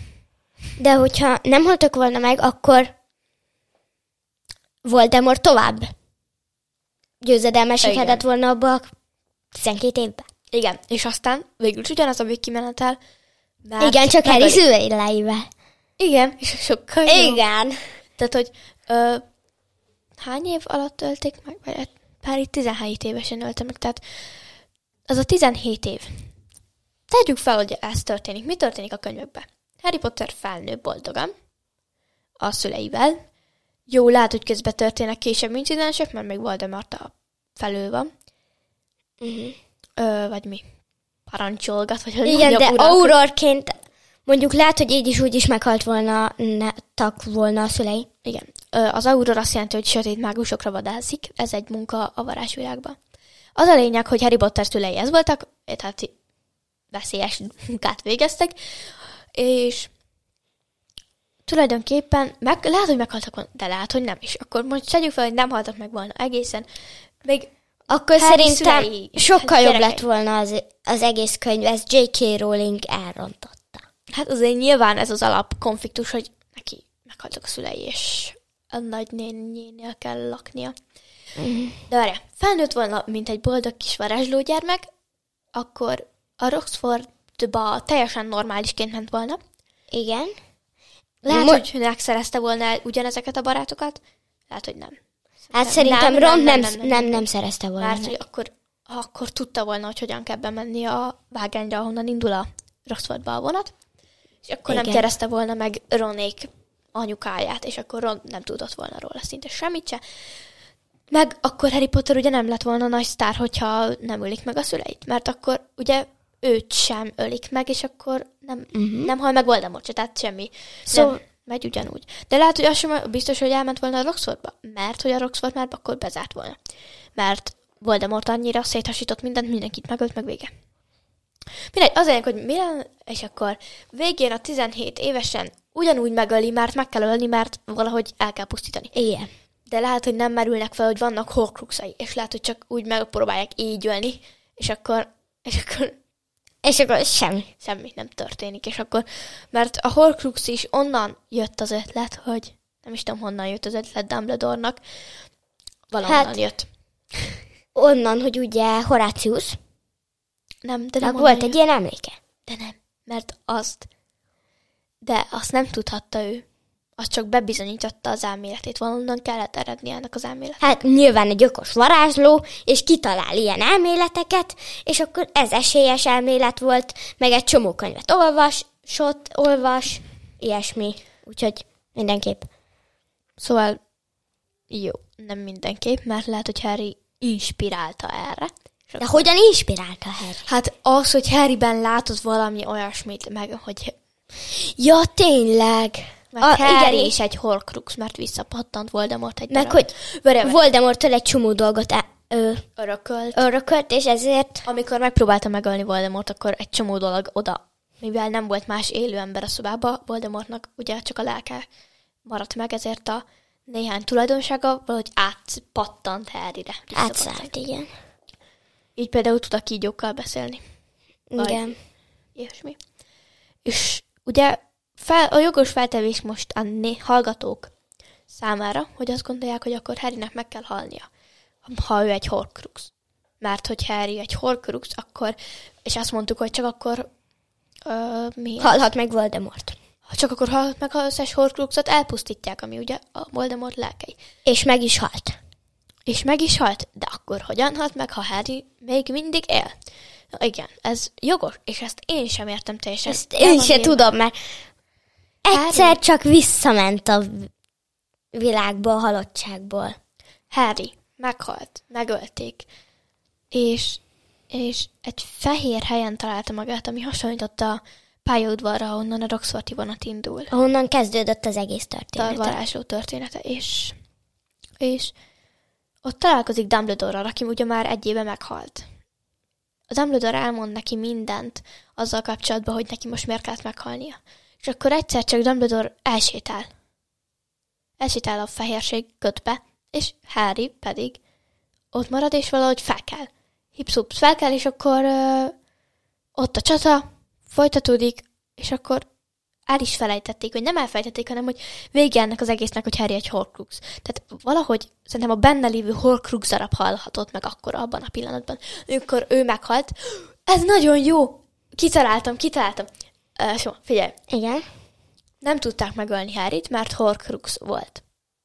Speaker 2: de hogyha nem haltak volna meg, akkor Voldemort tovább győzedelmeskedett
Speaker 1: Igen.
Speaker 2: volna abba a 12 évben.
Speaker 1: Igen, és aztán végül is ugyanaz a végkimenetel. mert
Speaker 2: Igen, csak Harry szüleileivel.
Speaker 1: Igen, és sokkal jobb.
Speaker 2: Igen.
Speaker 1: Tehát, hogy ö, hány év alatt ölték meg? Vagy pár itt 17 évesen ölte meg, tehát az a 17 év. Tegyük fel, hogy ez történik. Mi történik a könyvekben? Harry Potter felnő boldogan a szüleivel. Jó, lehet, hogy közben történnek később incidensek, mert még Voldemort a felül van.
Speaker 2: Uh-huh.
Speaker 1: Ö, vagy mi? Parancsolgat, vagy hogy
Speaker 2: Igen, de
Speaker 1: uralkodik.
Speaker 2: aurorként mondjuk lehet, hogy így is úgy is meghalt volna, ne, tak volna a szülei.
Speaker 1: Igen. Ö, Az auror azt jelenti, hogy sötét mágusokra vadászik. Ez egy munka a varázsvilágban. Az a lényeg, hogy Harry Potter szülei ez voltak, tehát veszélyes munkát végeztek, és tulajdonképpen meg, lehet, hogy meghaltak volna, de lehet, hogy nem. És akkor most tegyük fel, hogy nem haltak meg volna egészen. Még
Speaker 2: Akkor
Speaker 1: Harry
Speaker 2: szerintem
Speaker 1: szülei,
Speaker 2: sokkal
Speaker 1: hát
Speaker 2: jobb lett volna az, az egész könyv, ezt J.K. Rowling elrontotta.
Speaker 1: Hát azért nyilván ez az alapkonfliktus, hogy neki meghaltak a szülei, és a nagynénénél kell laknia. De várjál, felnőtt volna, mint egy boldog kis varázslógyermek, akkor a Roxfordba teljesen normálisként ment volna.
Speaker 2: Igen.
Speaker 1: Lehet,
Speaker 2: Mo-
Speaker 1: hogy megszerezte volna ugyanezeket a barátokat, lehet, hogy nem.
Speaker 2: Hát
Speaker 1: Nem,
Speaker 2: szerintem
Speaker 1: nem,
Speaker 2: Ron
Speaker 1: nem,
Speaker 2: nem,
Speaker 1: nem,
Speaker 2: nem,
Speaker 1: nem,
Speaker 2: nem,
Speaker 1: nem.
Speaker 2: szerezte volna.
Speaker 1: Mert hogy akkor, akkor tudta volna, hogy hogyan kell bemenni a vágányra, ahonnan indul a Roxfordba a vonat, és akkor nem
Speaker 2: Igen.
Speaker 1: kérdezte volna meg Ronék anyukáját, és akkor Ron nem tudott volna róla szinte semmit se. Meg akkor Harry Potter ugye nem lett volna nagy sztár, hogyha nem ölik meg a szüleit, mert akkor ugye őt sem ölik meg, és akkor nem, uh-huh. nem hal meg Voldemort se, tehát semmi. Szóval- nem megy ugyanúgy. De lehet, hogy az sem biztos, hogy elment volna a Roxfordba, mert hogy a Roxford már akkor bezárt volna. Mert Voldemort annyira széthasított mindent, mindenkit megölt, meg vége. Mindegy, az lényeg, hogy milyen, és akkor végén a 17 évesen ugyanúgy megöli, mert meg kell ölni, mert valahogy el kell pusztítani.
Speaker 2: Igen.
Speaker 1: De lehet, hogy nem merülnek fel, hogy vannak horcruxai, és lehet, hogy csak úgy megpróbálják így ölni, és akkor, és akkor
Speaker 2: És akkor semmi.
Speaker 1: semmi nem történik, és akkor, mert a Horcrux is onnan jött az ötlet, hogy nem is tudom, honnan jött az ötlet Dumbledore-nak, valahonnan
Speaker 2: Hát-
Speaker 1: jött.
Speaker 2: Onnan, hogy ugye Horácius,
Speaker 1: Nem, de nem
Speaker 2: volt
Speaker 1: onnan
Speaker 2: egy ilyen emléke.
Speaker 1: De nem, mert azt, de azt nem tudhatta ő. Az csak bebizonyította az elméletét. Valonnan kellett eredni ennek az elmélet.
Speaker 2: Hát nyilván egy okos varázsló, és kitalál ilyen elméleteket, és akkor ez esélyes elmélet volt, meg egy csomó könyvet olvasott, olvas, ilyesmi. Úgyhogy mindenképp.
Speaker 1: Szóval jó, nem mindenképp, mert lehet, hogy Harry inspirálta erre.
Speaker 2: De hogyan inspirálta Harry?
Speaker 1: Hát az, hogy Harryben látott valami olyasmit, meg hogy
Speaker 2: Ja, tényleg. A,
Speaker 1: Harry
Speaker 2: igen,
Speaker 1: is egy Horcrux, mert visszapattant Voldemort egy
Speaker 2: meg hogy
Speaker 1: várjál.
Speaker 2: Voldemorttól egy csomó dolgot e- ö,
Speaker 1: örökölt.
Speaker 2: örökölt, és ezért
Speaker 1: Amikor megpróbálta megölni Voldemort, akkor egy csomó dolog oda, mivel nem volt más élő ember a szobába, Voldemortnak ugye csak a lelke maradt meg, ezért a néhány tulajdonsága valahogy átpattant Harryre.
Speaker 2: átszállt, igen.
Speaker 1: Így például tud a kígyókkal beszélni. Vagy-
Speaker 2: Igen.
Speaker 1: Ilyesmi. És ugye fel, a jogos feltevés most a né- hallgatók számára, hogy azt gondolják, hogy akkor Harrynek meg kell halnia, ha ő egy Horcrux. Mert hogy Harry egy Horcrux, akkor, és azt mondtuk, hogy csak akkor ö, mi?
Speaker 2: Halhat meg Voldemort.
Speaker 1: Ha csak akkor halhat meg az összes Horcruxot, elpusztítják, ami ugye a Voldemort lelkei.
Speaker 2: És meg is halt.
Speaker 1: És meg is halt, de akkor hogyan halt meg, ha Harry még mindig él? Igen, ez jogos, és ezt én sem értem teljesen.
Speaker 2: Ezt én
Speaker 1: van
Speaker 2: se
Speaker 1: írva.
Speaker 2: tudom, mert egyszer csak visszament a világból, a halottságból.
Speaker 1: Harry meghalt, megölték, és, és egy fehér helyen találta magát, ami hasonlított a pályaudvarra, ahonnan a Roxforti vonat indul.
Speaker 2: Ahonnan kezdődött az egész
Speaker 1: A
Speaker 2: történet.
Speaker 1: varázsló története, és, és ott találkozik Dumbledore-ral, aki ugye már egy éve meghalt. a Dumbledore elmond neki mindent azzal kapcsolatban, hogy neki most miért kellett meghalnia. És akkor egyszer csak Dumbledore elsétál. Elsétál a fehérség kötbe, és Harry pedig ott marad, és valahogy fel kell. Hipszups fel kell, és akkor ö, ott a csata folytatódik, és akkor el is felejtették, vagy nem elfelejtették, hanem hogy vége ennek az egésznek, hogy Harry egy Horcrux. Tehát valahogy szerintem a benne lévő Horcrux darab hallhatott meg akkor abban a pillanatban, amikor ő meghalt. Ez nagyon jó! Kitaláltam, kitaláltam. Uh, so, figyelj,
Speaker 2: Igen.
Speaker 1: nem tudták megölni Harryt, mert Horcrux volt.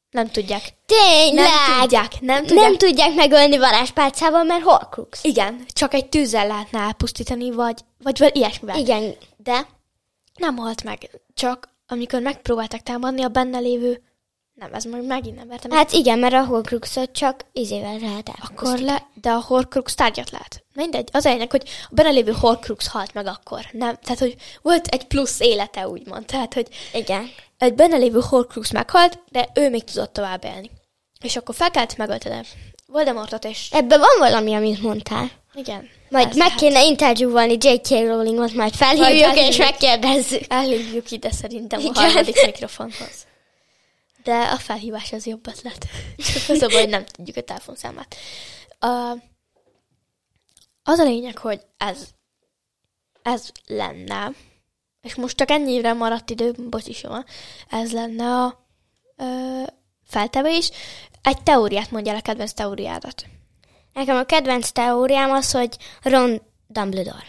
Speaker 1: Nem tudják.
Speaker 2: Tényleg!
Speaker 1: Nem tudják, nem tudják.
Speaker 2: Nem tudják megölni varázspálcával, mert Horcrux.
Speaker 1: Igen, csak egy tűzzel lehetne elpusztítani, vagy, vagy, vagy ilyesmivel.
Speaker 2: Igen, de
Speaker 1: Nem halt meg, csak amikor megpróbálták támadni a benne lévő... Nem, ez meg megint nem vertem.
Speaker 2: hát igen, mert a Horcruxot csak izével lehet el.
Speaker 1: akkor le, de a Horcrux tárgyat lát. Mindegy, az egynek, hogy a benne lévő Horcrux halt meg akkor. Nem, tehát, hogy volt egy plusz élete, úgymond. Tehát, hogy
Speaker 2: Igen.
Speaker 1: egy benne lévő Horcrux meghalt, de ő még tudott tovább élni. És akkor fel kellett megölteni Voldemortot, és
Speaker 2: Ebben van valami, amit mondtál.
Speaker 1: igen.
Speaker 2: Majd
Speaker 1: ez
Speaker 2: meg
Speaker 1: lehet.
Speaker 2: kéne interjúvalni J.K. Rowlingot, majd felhívjuk
Speaker 1: Majd
Speaker 2: és megkérdezzük.
Speaker 1: Elhívjuk ide szerintem
Speaker 2: Igen.
Speaker 1: a harmadik mikrofonhoz. De a felhívás az jobb ötlet. Csak az a baj, nem tudjuk a telefonszámát. Uh, az a lényeg, hogy ez, ez lenne, és most csak ennyire maradt idő, bocs van, ez lenne a uh, feltevés. Egy teóriát mondjál a kedvenc teóriádat.
Speaker 2: Nekem a kedvenc teóriám az, hogy Ron Dumbledore.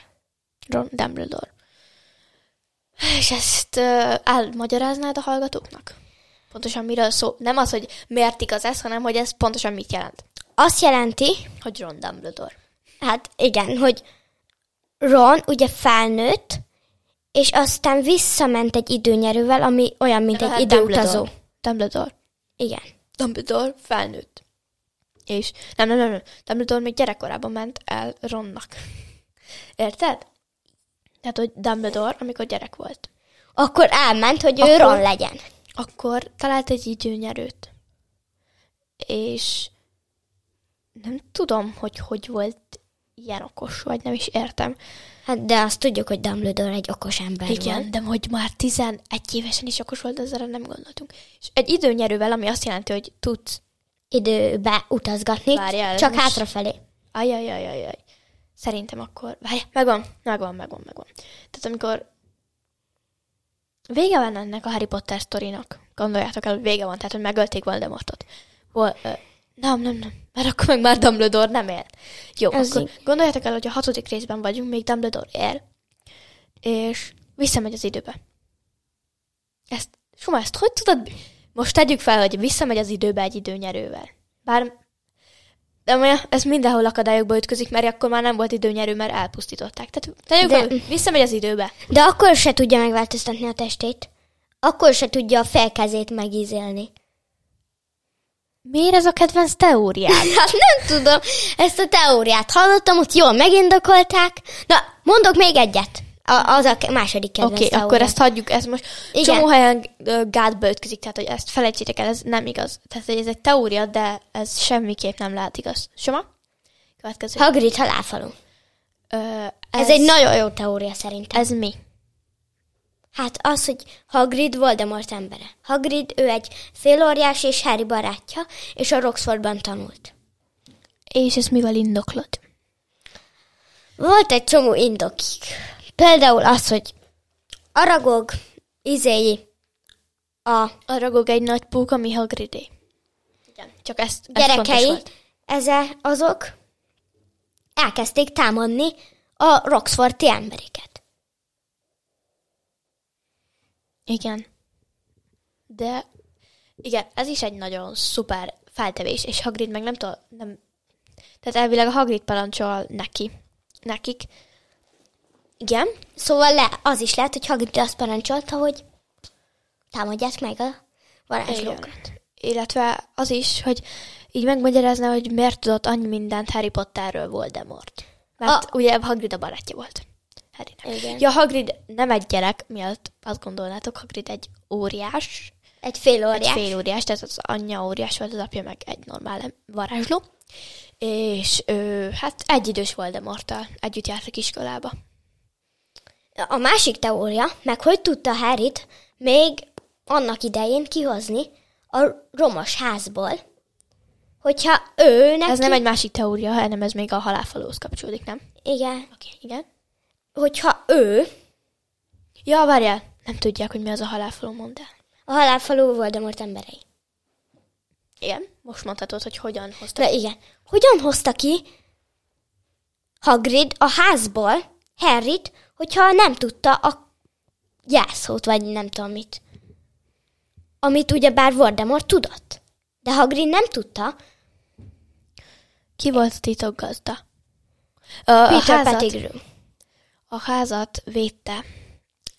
Speaker 1: Ron Dumbledore. És ezt uh, elmagyaráznád a hallgatóknak? Pontosan miről szó? Nem az, hogy miért igaz ez, hanem hogy ez pontosan mit jelent.
Speaker 2: Azt jelenti,
Speaker 1: Hogy Ron Dumbledore.
Speaker 2: hát igen, hogy Ron ugye felnőtt, és aztán visszament egy időnyerővel, ami olyan, mint egy
Speaker 1: Hát
Speaker 2: időutazó.
Speaker 1: Dumbledore. Dumbledore.
Speaker 2: Igen.
Speaker 1: Dumbledore felnőtt. És nem, nem, nem, nem. Dumbledore még gyerekkorában ment el Ronnak. Érted? Tehát, hogy Dumbledore, amikor gyerek volt.
Speaker 2: Akkor elment, hogy ő
Speaker 1: Akkor-
Speaker 2: Ron legyen.
Speaker 1: Akkor talált egy időnyerőt. És nem tudom, hogy hogy volt ilyen okos, vagy nem is értem.
Speaker 2: Hát de azt tudjuk, hogy Dumbledore egy okos ember
Speaker 1: Igen,
Speaker 2: volt.
Speaker 1: de hogy már 11 évesen is okos volt, ezzel nem gondoltunk. És egy időnyerővel, ami azt jelenti, hogy tudsz.
Speaker 2: Időbe utazgatni,
Speaker 1: Várjál,
Speaker 2: csak
Speaker 1: most-
Speaker 2: hátrafelé.
Speaker 1: Ajajajajaj. Szerintem akkor... Várj, megvan, megvan, megvan, megvan. Tehát amikor vége van ennek a Harry Potter sztorinak, gondoljátok el, hogy vége van, tehát hogy megölték Voldemortot. Vol, ö, nem, nem, nem, mert akkor meg már Dumbledore nem él. Jó,
Speaker 2: Ez
Speaker 1: akkor
Speaker 2: így.
Speaker 1: gondoljátok el, hogy a hatodik részben vagyunk, még Dumbledore él, és visszamegy az időbe. Ezt, Suma, ezt hogy tudod? Most tegyük fel, hogy visszamegy az időbe egy időnyerővel. Bár de ez mindenhol akadályokba ütközik, mert akkor már nem volt időnyerő, mert elpusztították. Tehát tegyük
Speaker 2: De-
Speaker 1: fel, visszamegy az időbe.
Speaker 2: De akkor se tudja megváltoztatni a testét. Akkor se tudja a felkezét megízélni.
Speaker 1: Miért ez a kedvenc teóriád?
Speaker 2: Hát nem tudom, ezt a teóriát hallottam, ott jól megindokolták. Na, mondok még egyet. A, az a második kedvenc
Speaker 1: Oké, okay, akkor ezt hagyjuk, ez most
Speaker 2: Igen.
Speaker 1: csomó helyen gátba ütközik, tehát hogy ezt felejtsétek el, ez nem igaz. Tehát hogy ez egy teória, de ez semmiképp nem lehet igaz. Soma? Következő.
Speaker 2: Hagrid halálfalú.
Speaker 1: Ö,
Speaker 2: Ez, ez egy nagyon jó teória szerintem. Ez...
Speaker 1: Mi?
Speaker 2: Hát az, hogy Hagrid Voldemort embere. Hagrid, ő egy félóriás és Harry barátja, és a Roxfordban tanult.
Speaker 1: És ez mivel indoklod?
Speaker 2: Volt egy csomó indokig. Például az, hogy Aragog, izéi, a
Speaker 1: A ragog egy nagy pók, ami Hagridé. Igen. Csak ezt, ez
Speaker 2: gyerekei, ezzel azok elkezdték támadni a Roxforti embereket.
Speaker 1: Igen. De igen, ez is egy nagyon szuper feltevés, és Hagrid meg nem tudom, nem... Tehát elvileg a Hagrid parancsol neki, nekik.
Speaker 2: Igen. Szóval le, az is lehet, hogy Hagrid azt parancsolta, hogy támadják meg a varázslókat.
Speaker 1: Illetve az is, hogy így megmagyarázná, hogy miért tudott annyi mindent Harry Potterről Voldemort. Mert
Speaker 2: A-
Speaker 1: a... ugye Hagrid a barátja volt. Harrynek.
Speaker 2: Igen.
Speaker 1: Ja, Hagrid nem egy gyerek, miatt azt gondolnátok, Hagrid egy óriás,
Speaker 2: Egy fél
Speaker 1: egy
Speaker 2: óriás.
Speaker 1: fél óriás, tehát az anyja óriás volt, az apja meg egy normál varázsló. és ő, hát egy idős Voldemorttal együtt jártak iskolába.
Speaker 2: A másik teória, meg hogy tudta Harryt még annak idején kihozni a romos házból, hogyha ő neki...
Speaker 1: Ez nem egy másik teória, hanem ez még a halálfalóhoz kapcsolódik, nem?
Speaker 2: Igen.
Speaker 1: Oké, okay, igen.
Speaker 2: Hogyha ő,
Speaker 1: Ja, várjál, nem tudják, hogy mi az a halálfaló, mondd el.
Speaker 2: a halálfaló Voldemort emberei.
Speaker 1: Igen, most mondhatod, hogy hogyan hoztak.
Speaker 2: De igen. Hogyan hozta ki Hagrid a házból Harryt, hogyha nem tudta a jelszót, vagy nem tudom mit. Amit ugye bár Voldemort tudott. De Hagrid nem tudta.
Speaker 1: Ki volt a titok gazda? Ö, A, a, házat,
Speaker 2: Pettigrew.
Speaker 1: a házat védte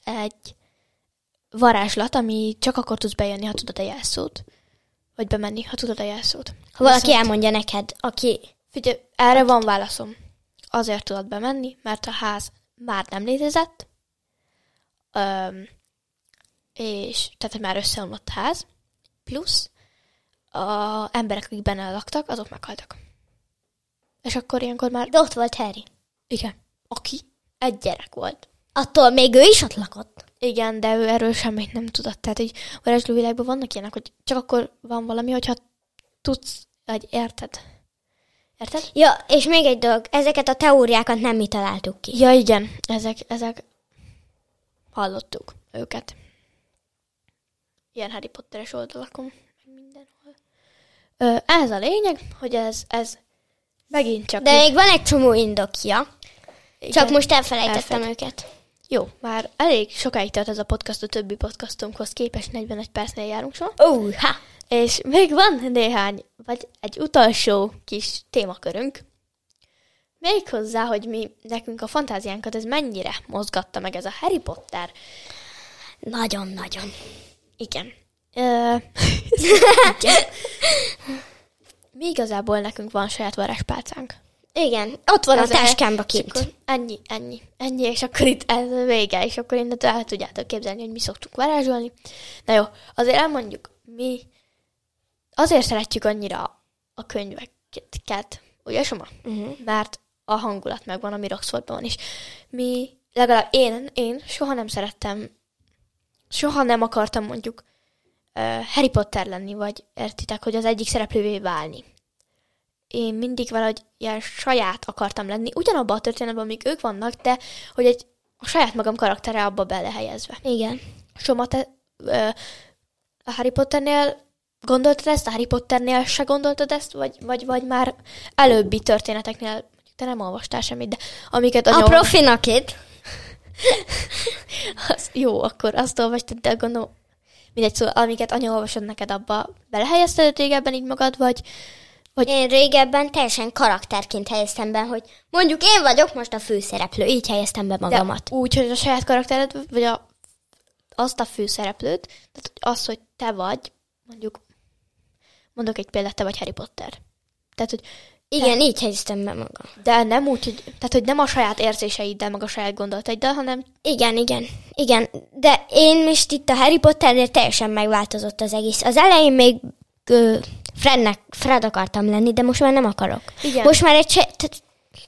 Speaker 1: egy varázslat, ami csak akkor tudsz bejönni, ha tudod a jelszót. Vagy bemenni, ha tudod a jelszót.
Speaker 2: Ha valaki
Speaker 1: Viszont-
Speaker 2: elmondja neked, aki...
Speaker 1: Figyelj, erre van válaszom. Azért tudod bemenni, mert a ház már nem létezett, öm, és tehát már összeomlott a ház, plusz a emberek, akik benne laktak, azok meghaltak. És akkor ilyenkor már,
Speaker 2: De ott volt Harry.
Speaker 1: igen, aki egy gyerek volt.
Speaker 2: Attól még ő is ott lakott.
Speaker 1: Igen, de ő erről semmit nem tudott. Tehát, hogy varázsló világban vannak ilyenek, hogy csak akkor van valami, hogyha tudsz, vagy érted. Érted?
Speaker 2: Ja, és még egy dolog, ezeket a teóriákat nem mi találtuk ki.
Speaker 1: Ja, igen, ezek, ezek hallottuk őket. Ilyen Harry Potteres oldalakon, mindenhol. Ö, ez a lényeg, hogy ez, ez megint csak...
Speaker 2: De még van egy csomó indokja,
Speaker 1: igen,
Speaker 2: csak most elfelejtettem
Speaker 1: elfed-
Speaker 2: őket.
Speaker 1: Jó, már elég sokáig tart ez a podcast a többi podcastunkhoz képest, 41 percnél járunk so.
Speaker 2: Ó, uh, ha!
Speaker 1: És még van néhány, vagy egy utolsó kis témakörünk. Még hozzá, hogy mi, nekünk a fantáziánkat ez mennyire mozgatta meg ez a Harry Potter.
Speaker 2: Nagyon-nagyon.
Speaker 1: Igen. Ö, igen. Mi igazából nekünk van saját varázspálcánk.
Speaker 2: Igen, ott van
Speaker 1: Az
Speaker 2: a táskámba kint.
Speaker 1: akkor Ennyi, ennyi, ennyi, és akkor itt ez a vége, és akkor innentől el tudjátok képzelni, hogy mi szoktunk varázsolni. Na jó, azért elmondjuk, mi azért szeretjük annyira a könyveket, ugye Soma? Uh-huh. Mert a hangulat megvan, ami Roxfordban van, és mi, legalább én, én soha nem szerettem, soha nem akartam mondjuk uh, Harry Potter lenni, vagy értitek, hogy az egyik szereplővé válni én mindig valahogy ilyen saját akartam lenni, ugyanabban a történetben, amíg ők vannak, de hogy egy a saját magam karaktere abba belehelyezve.
Speaker 2: Igen.
Speaker 1: Soma, te ö, a Harry Potternél gondoltad ezt, a Harry Potternél se gondoltad ezt, vagy, vagy, vagy már előbbi történeteknél, te nem olvastál semmit, de amiket
Speaker 2: A
Speaker 1: anya
Speaker 2: profinak itt.
Speaker 1: az, jó, akkor azt olvastad, de gondolom, mindegy, szóval amiket anya olvasod neked, abba belehelyezted régebben így magad, vagy,
Speaker 2: Hogy én régebben teljesen karakterként helyeztem be, hogy mondjuk én vagyok most a főszereplő, így helyeztem be magamat.
Speaker 1: De úgy, hogy a saját karaktered, vagy a, azt a főszereplőt, tehát az, hogy te vagy, mondjuk, mondok egy példát, te vagy Harry Potter. Tehát, hogy
Speaker 2: Igen, így helyeztem be magam.
Speaker 1: de nem úgy, hogy, tehát, hogy nem a saját érzéseiddel, meg a saját gondolataiddal, hanem
Speaker 2: Igen, igen, igen. De én most itt a Harry Potternél teljesen megváltozott az egész. Az elején még ö, Frednek, Fred akartam lenni, de most már nem akarok.
Speaker 1: Igen.
Speaker 2: Most már egy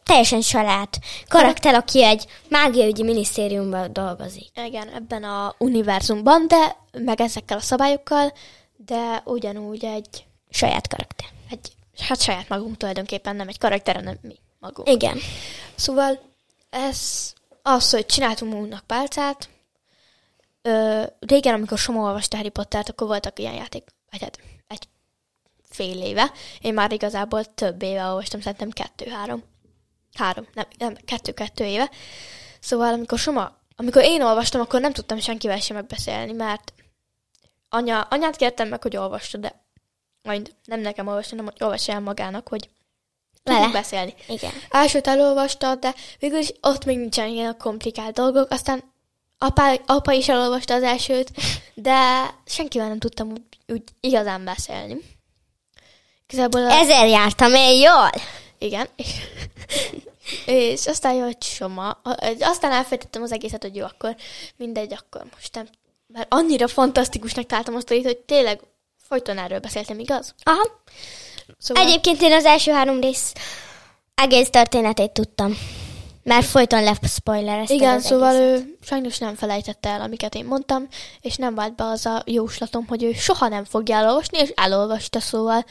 Speaker 2: teljesen család karakter, aki egy mágiaügyi minisztériumban dolgozik.
Speaker 1: igen, ebben a univerzumban, de meg ezekkel a szabályokkal, de ugyanúgy egy,
Speaker 2: Saját karakter.
Speaker 1: egy hát saját magunk tulajdonképpen, nem egy karakter, hanem mi magunk.
Speaker 2: Igen.
Speaker 1: Szóval ez az, hogy csináltunk magunknak pálcát. Ö, régen, amikor Soma olvasta Harry Pottert, akkor voltak ilyen játék, vagy hát fél éve. Én már igazából több éve olvastam, szerintem kettő-három. Három, nem, nem, kettő-kettő éve. Szóval amikor Soma, amikor én olvastam, akkor nem tudtam senkivel sem megbeszélni, mert anya, anyát kértem meg, hogy olvassa, de majd nem nekem olvassa, hanem hogy olvassa el magának, hogy tudjuk beszélni.
Speaker 2: Igen.
Speaker 1: Elsőt elolvasta, de végül is ott még nincsen ilyen komplikált dolgok. Aztán apa, apa is elolvasta az elsőt, de senkivel nem tudtam úgy, úgy igazán beszélni. Igazából a,
Speaker 2: Ezért jártam én jól.
Speaker 1: igen. és aztán jött Soma. Aztán elfejtettem az egészet, hogy jó, akkor mindegy, akkor most nem. Mert annyira fantasztikusnak találtam azt, hogy tényleg folyton erről beszéltem, igaz?
Speaker 2: Aha.
Speaker 1: Szóval...
Speaker 2: Egyébként én az első három rész egész történetét tudtam. Mert folyton leszpoilerezted
Speaker 1: Igen, szóval
Speaker 2: egészet.
Speaker 1: ő sajnos nem felejtette el, amiket én mondtam, és nem vált be az a jóslatom, hogy ő soha nem fogja elolvasni, és elolvasta, szóval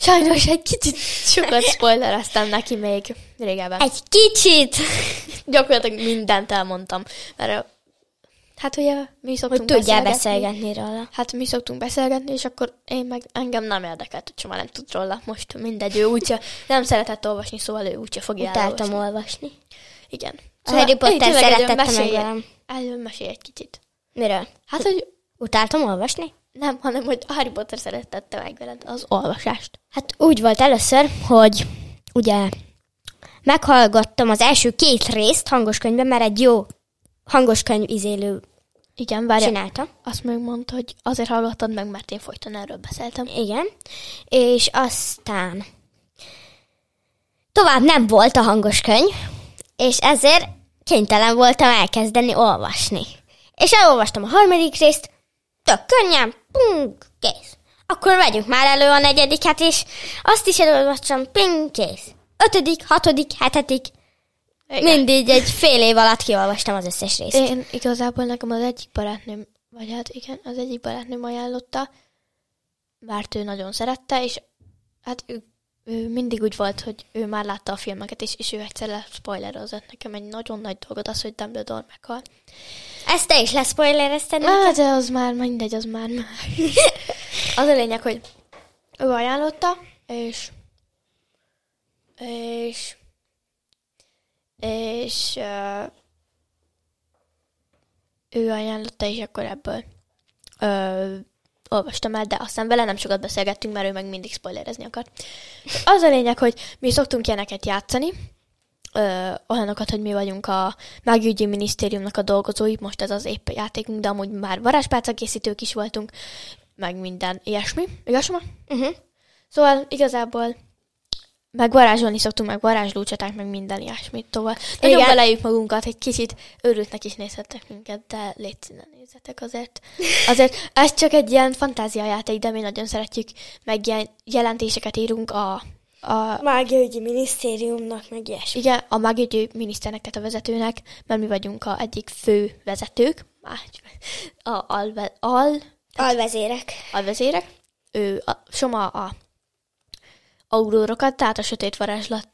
Speaker 1: sajnos egy kicsit sokat spoilereztem neki még régebben.
Speaker 2: Egy kicsit!
Speaker 1: Gyakorlatilag mindent elmondtam, mert hát ugye mi szoktunk
Speaker 2: Hogy tudjál
Speaker 1: beszélgetni.
Speaker 2: beszélgetni róla.
Speaker 1: Hát mi szoktunk beszélgetni, és akkor én meg engem nem érdekelt, hogy soha nem tud róla. Most mindegy, ő úgyse nem szeretett olvasni, szóval ő úgyse fogja
Speaker 2: Utáltam
Speaker 1: elolvasni.
Speaker 2: olvasni.
Speaker 1: Igen.
Speaker 2: A Harry Potter szeretette meg velem.
Speaker 1: Erről mesélj egy kicsit.
Speaker 2: Miről?
Speaker 1: Hát, hogy
Speaker 2: Utáltam olvasni?
Speaker 1: Nem, hanem, hogy Harry Potter szeretette meg veled az olvasást.
Speaker 2: Hát úgy volt először, hogy ugye meghallgattam az első két részt hangos könyvben, mert egy jó hangos könyv izélő
Speaker 1: Igen, várja.
Speaker 2: csinálta.
Speaker 1: Azt még mondta, hogy azért hallgattad meg, mert én folyton erről beszéltem.
Speaker 2: Igen. És aztán tovább nem volt a hangos könyv, és ezért kénytelen voltam elkezdeni olvasni. És elolvastam a harmadik részt, tök könnyen, pum, kész. Akkor vegyünk már elő a negyediket, és azt is elolvastam, ping, kész. Ötödik, hatodik, hetedik,
Speaker 1: Igen.
Speaker 2: mindig egy fél év alatt kiolvastam az összes részt.
Speaker 1: Én igazából nekem az egyik barátnőm, vagy hát igen, az egyik barátnőm ajánlotta, mert ő nagyon szerette, és hát ő, ő mindig úgy volt, hogy ő már látta a filmeket, és, és ő egyszer spoilerozott nekem egy nagyon nagy dolgot, az, hogy Dumbledore meghal.
Speaker 2: Ezt te is leszpoilerezted?
Speaker 1: Ah, de az már mindegy, az már már. Az a lényeg, hogy ő ajánlotta, és és és uh, ő ajánlotta, és akkor ebből uh, olvastam el, de aztán vele nem sokat beszélgettünk, mert ő meg mindig spoilerezni akar. Az a lényeg, hogy mi szoktunk ilyeneket játszani, ö, olyanokat, hogy mi vagyunk a mágügyi minisztériumnak a dolgozói, most ez az épp játékunk, de amúgy már varázspálca készítők is voltunk, meg minden ilyesmi. Igaz, ma?
Speaker 2: Uh-huh.
Speaker 1: Szóval igazából meg varázsolni szoktunk, meg varázslócsaták, meg minden ilyesmit. Szóval nagyon
Speaker 2: Igen.
Speaker 1: belejük magunkat, egy kicsit örültnek is nézhettek minket, de légy nézzetek azért. Azért ez csak egy ilyen fantáziajáték, de mi nagyon szeretjük, meg ilyen jelentéseket írunk a, a
Speaker 2: Mágiaügyi minisztériumnak, meg ilyesmi.
Speaker 1: igen, a mágiai miniszternek, tehát a vezetőnek, mert mi vagyunk a egyik fő vezetők, a alve, al,
Speaker 2: Alvezérek.
Speaker 1: alvezérek. Ő a, Soma a aurórokat, tehát a sötét varázslat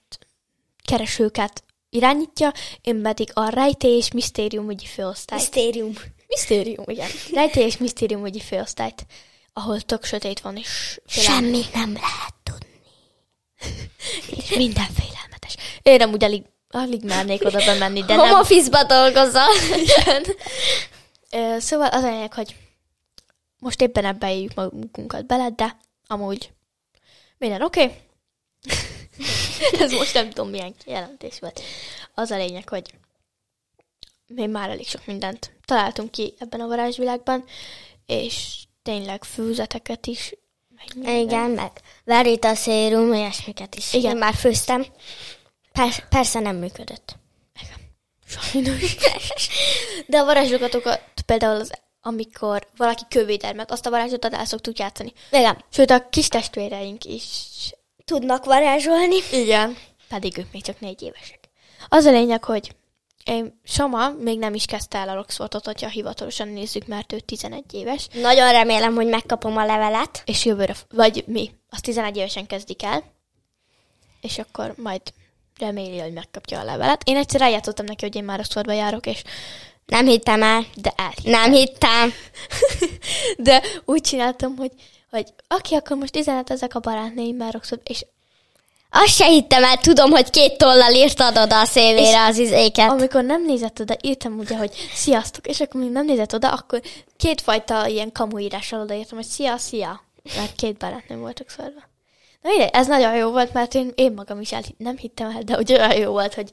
Speaker 1: keresőket irányítja, én pedig a rejtély és misztériumügyi főosztályt.
Speaker 2: Misztérium.
Speaker 1: Misztérium, igen. Rejtély és misztériumügyi főosztályt, ahol tök sötét van, és
Speaker 2: Semmit nem lehet tudni.
Speaker 1: és minden félelmetes. Én amúgy alig, alig mernék oda bemenni, de nem.
Speaker 2: Home office-ba dolgozol.
Speaker 1: Szóval az a lényeg, hogy most éppen ebbe éljük magunkat bele, de amúgy minden oké. Okay. Ez most nem tudom, milyen jelentés volt. Az a lényeg, hogy mi már elég sok mindent találtunk ki ebben a varázsvilágban, és tényleg főzeteket is. Meg.
Speaker 2: Igen, meg Veritas szérum, ilyesmiket is.
Speaker 1: Igen.
Speaker 2: Én már főztem. Per- persze nem működött.
Speaker 1: Sajnos. De a varázslatokat például az, amikor valaki kövédermet, azt a varázslatot el szoktuk játszani.
Speaker 2: Igen.
Speaker 1: Sőt, a kis testvéreink is
Speaker 2: Tudnak varázsolni.
Speaker 1: Igen. Pedig ők még csak négy évesek. Az a lényeg, hogy én, Soma még nem is kezdte el a Roxfortot, hogyha hivatalosan nézzük, mert ő 11 éves,
Speaker 2: Nagyon remélem, hogy megkapom a levelet.
Speaker 1: és jövőre, vagy mi, az 11 évesen kezdik el, és akkor majd reméli, hogy megkapja a levelet. Én egyszer eljátszottam neki, hogy én már Roxfortba járok, és
Speaker 2: Nem hittem el.
Speaker 1: de el.
Speaker 2: Nem hittem.
Speaker 1: De úgy csináltam, hogy, hogy aki akkor most üzenet ezek a barátnőim már Roxford, és
Speaker 2: Azt se hittem el, tudom, hogy két tollal írtad oda a szélvére az izéket.
Speaker 1: Amikor nem nézett oda, írtam ugye, hogy sziasztok, és akkor még nem nézett oda, akkor kétfajta ilyen kamuírással odaírtam, hogy szia, szia, mert két barátnőm voltak szorva. Na mindegy, ez nagyon jó volt, mert én, én magam is el, nem hittem el, de úgy olyan jó volt, hogy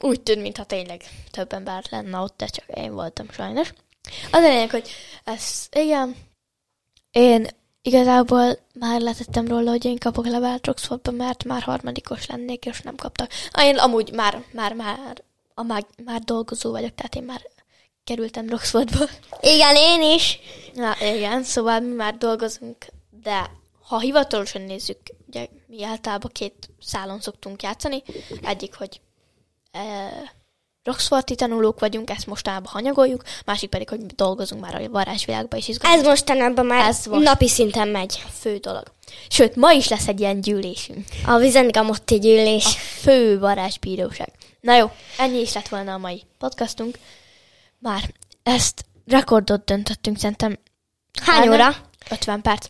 Speaker 1: úgy tűnt, mintha tényleg több ember lenne ott, de csak én voltam sajnos. Az a lényeg, hogy ez, igen, én igazából már letettem róla, hogy én kapok levelet Roxfordba, mert már harmadikos lennék, és nem kaptak. Ah, Én amúgy már, már, már, a már, már dolgozó vagyok, tehát én már kerültem Roxfordba.
Speaker 2: Igen, én is.
Speaker 1: Na igen, szóval mi már dolgozunk, de ha hivatalosan nézzük, ugye mi általában két szálon szoktunk játszani. Egyik, hogy e, Roxforti tanulók vagyunk, ezt mostanában hanyagoljuk, másik pedig, hogy dolgozunk már a varázsvilágban is izgalmas.
Speaker 2: Ez mostanában már
Speaker 1: Ez most.
Speaker 2: napi szinten megy.
Speaker 1: a fő dolog. Sőt, ma is lesz egy ilyen gyűlésünk.
Speaker 2: A Vizengamotti gyűlés.
Speaker 1: A fő varázsbíróság. Na jó, ennyi is lett volna a mai podcastunk. Már ezt rekordot döntöttünk, szerintem
Speaker 2: Hány
Speaker 1: Hány?
Speaker 2: óra?
Speaker 1: 50 perc.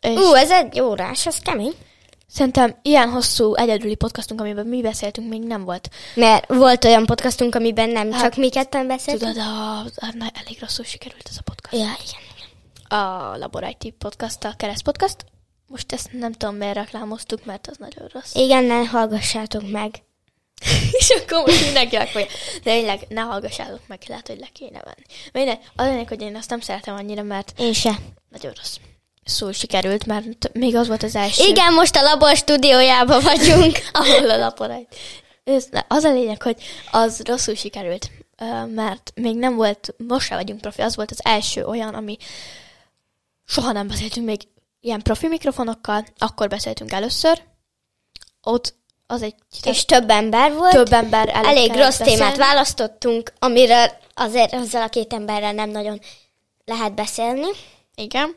Speaker 1: És
Speaker 2: Ú, ez egy órás, ez kemény.
Speaker 1: Szerintem ilyen hosszú egyedüli podcastunk, amiben mi beszéltünk, még nem volt.
Speaker 2: Mert volt olyan podcastunk, amiben nem
Speaker 1: Hát,
Speaker 2: csak mi ketten beszéltünk.
Speaker 1: Tudod, a, a, a, elég rosszul sikerült ez a podcast.
Speaker 2: Ja, igen.
Speaker 1: A Labor IT podcast, a Kereszt podcast. Most ezt nem tudom, miért reklámoztuk, mert az nagyon rossz.
Speaker 2: Igen, ne hallgassátok meg.
Speaker 1: És akkor most mindenki fogja. De tényleg, ne hallgassátok meg, lehet, hogy le kéne venni. Minden, az lényeg, hogy én azt nem szeretem annyira, mert
Speaker 2: Én se.
Speaker 1: nagyon rossz. Szó sikerült, mert még az volt az első.
Speaker 2: Igen, most a labor stúdiójában vagyunk.
Speaker 1: ahol a laporány. Ez, az a lényeg, hogy az rosszul sikerült, mert még nem volt, most se vagyunk profi, az volt az első olyan, ami soha nem beszéltünk még ilyen profi mikrofonokkal, akkor beszéltünk először, ott az egy
Speaker 2: És több ember volt.
Speaker 1: több ember
Speaker 2: Elég
Speaker 1: kellett
Speaker 2: rossz témát
Speaker 1: beszélni.
Speaker 2: választottunk, amiről azért azzal a két emberrel nem nagyon lehet beszélni.
Speaker 1: Igen.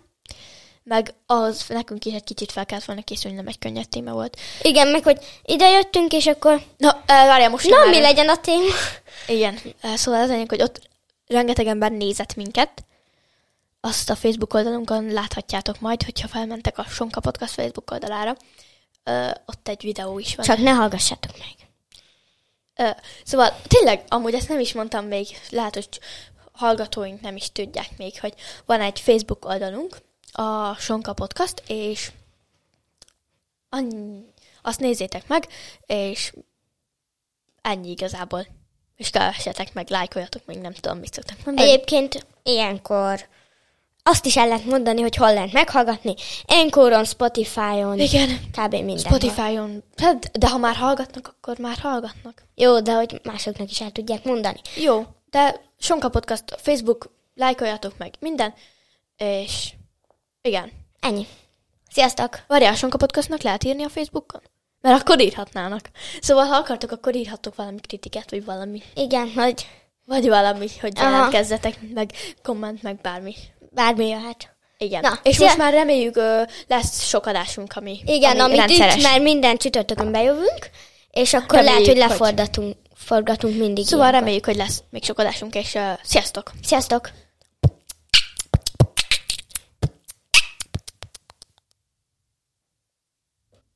Speaker 1: Meg az nekünk is egy kicsit fel kellett volna készülni, nem egy könnyed téma volt.
Speaker 2: Igen, meg hogy ide jöttünk, és akkor
Speaker 1: Na, várjál, most
Speaker 2: na, mi legyen a téma?
Speaker 1: Igen, szóval az lényeg, hogy ott rengeteg ember nézett minket, azt a Facebook oldalunkon láthatjátok majd, hogyha felmentek a Sonka Podcast Facebook oldalára. Ö, ott egy videó is van.
Speaker 2: Csak ne hallgassátok meg.
Speaker 1: Ö, szóval tényleg, amúgy ezt nem is mondtam még, lehet, hogy hallgatóink nem is tudják még, hogy van egy Facebook oldalunk, a Sonka Podcast, és annyi, azt nézzétek meg, és ennyi igazából. És kövessetek meg, lájkoljatok meg, nem tudom, mit szoktak mondani.
Speaker 2: Egyébként ilyenkor azt is el lehet mondani, hogy hol lehet meghallgatni. Enkoron, Spotify-on,
Speaker 1: Igen,
Speaker 2: kb. minden.
Speaker 1: Spotify-on. Hát, de ha már hallgatnak, akkor már hallgatnak.
Speaker 2: Jó, de hogy másoknak is el tudják mondani.
Speaker 1: Jó, de Sonka Podcast, Facebook, lájkoljatok meg, minden, és igen.
Speaker 2: Ennyi. Sziasztok!
Speaker 1: Várjál, Sonka Podcastnak lehet írni a Facebookon? Mert akkor írhatnának. Szóval, ha akartok, akkor írhattok valami kritikát, vagy valami.
Speaker 2: Igen, hogy
Speaker 1: Vagy valami, hogy
Speaker 2: Aha.
Speaker 1: jelentkezzetek, meg komment, meg bármi.
Speaker 2: bármi jöhet.
Speaker 1: Igen. Na, és
Speaker 2: szia-
Speaker 1: most már reméljük, ö, lesz sok adásunk, ami,
Speaker 2: Igen,
Speaker 1: ami
Speaker 2: amit
Speaker 1: rendszeres.
Speaker 2: itt már minden csütörtökön bejövünk, és akkor
Speaker 1: Reméljük,
Speaker 2: lehet, hogy
Speaker 1: hogy-
Speaker 2: leforgatunk forgatunk mindig
Speaker 1: Szóval
Speaker 2: ilyenkor.
Speaker 1: reméljük, hogy lesz még sok adásunk, és uh, sziasztok!
Speaker 2: Sziasztok!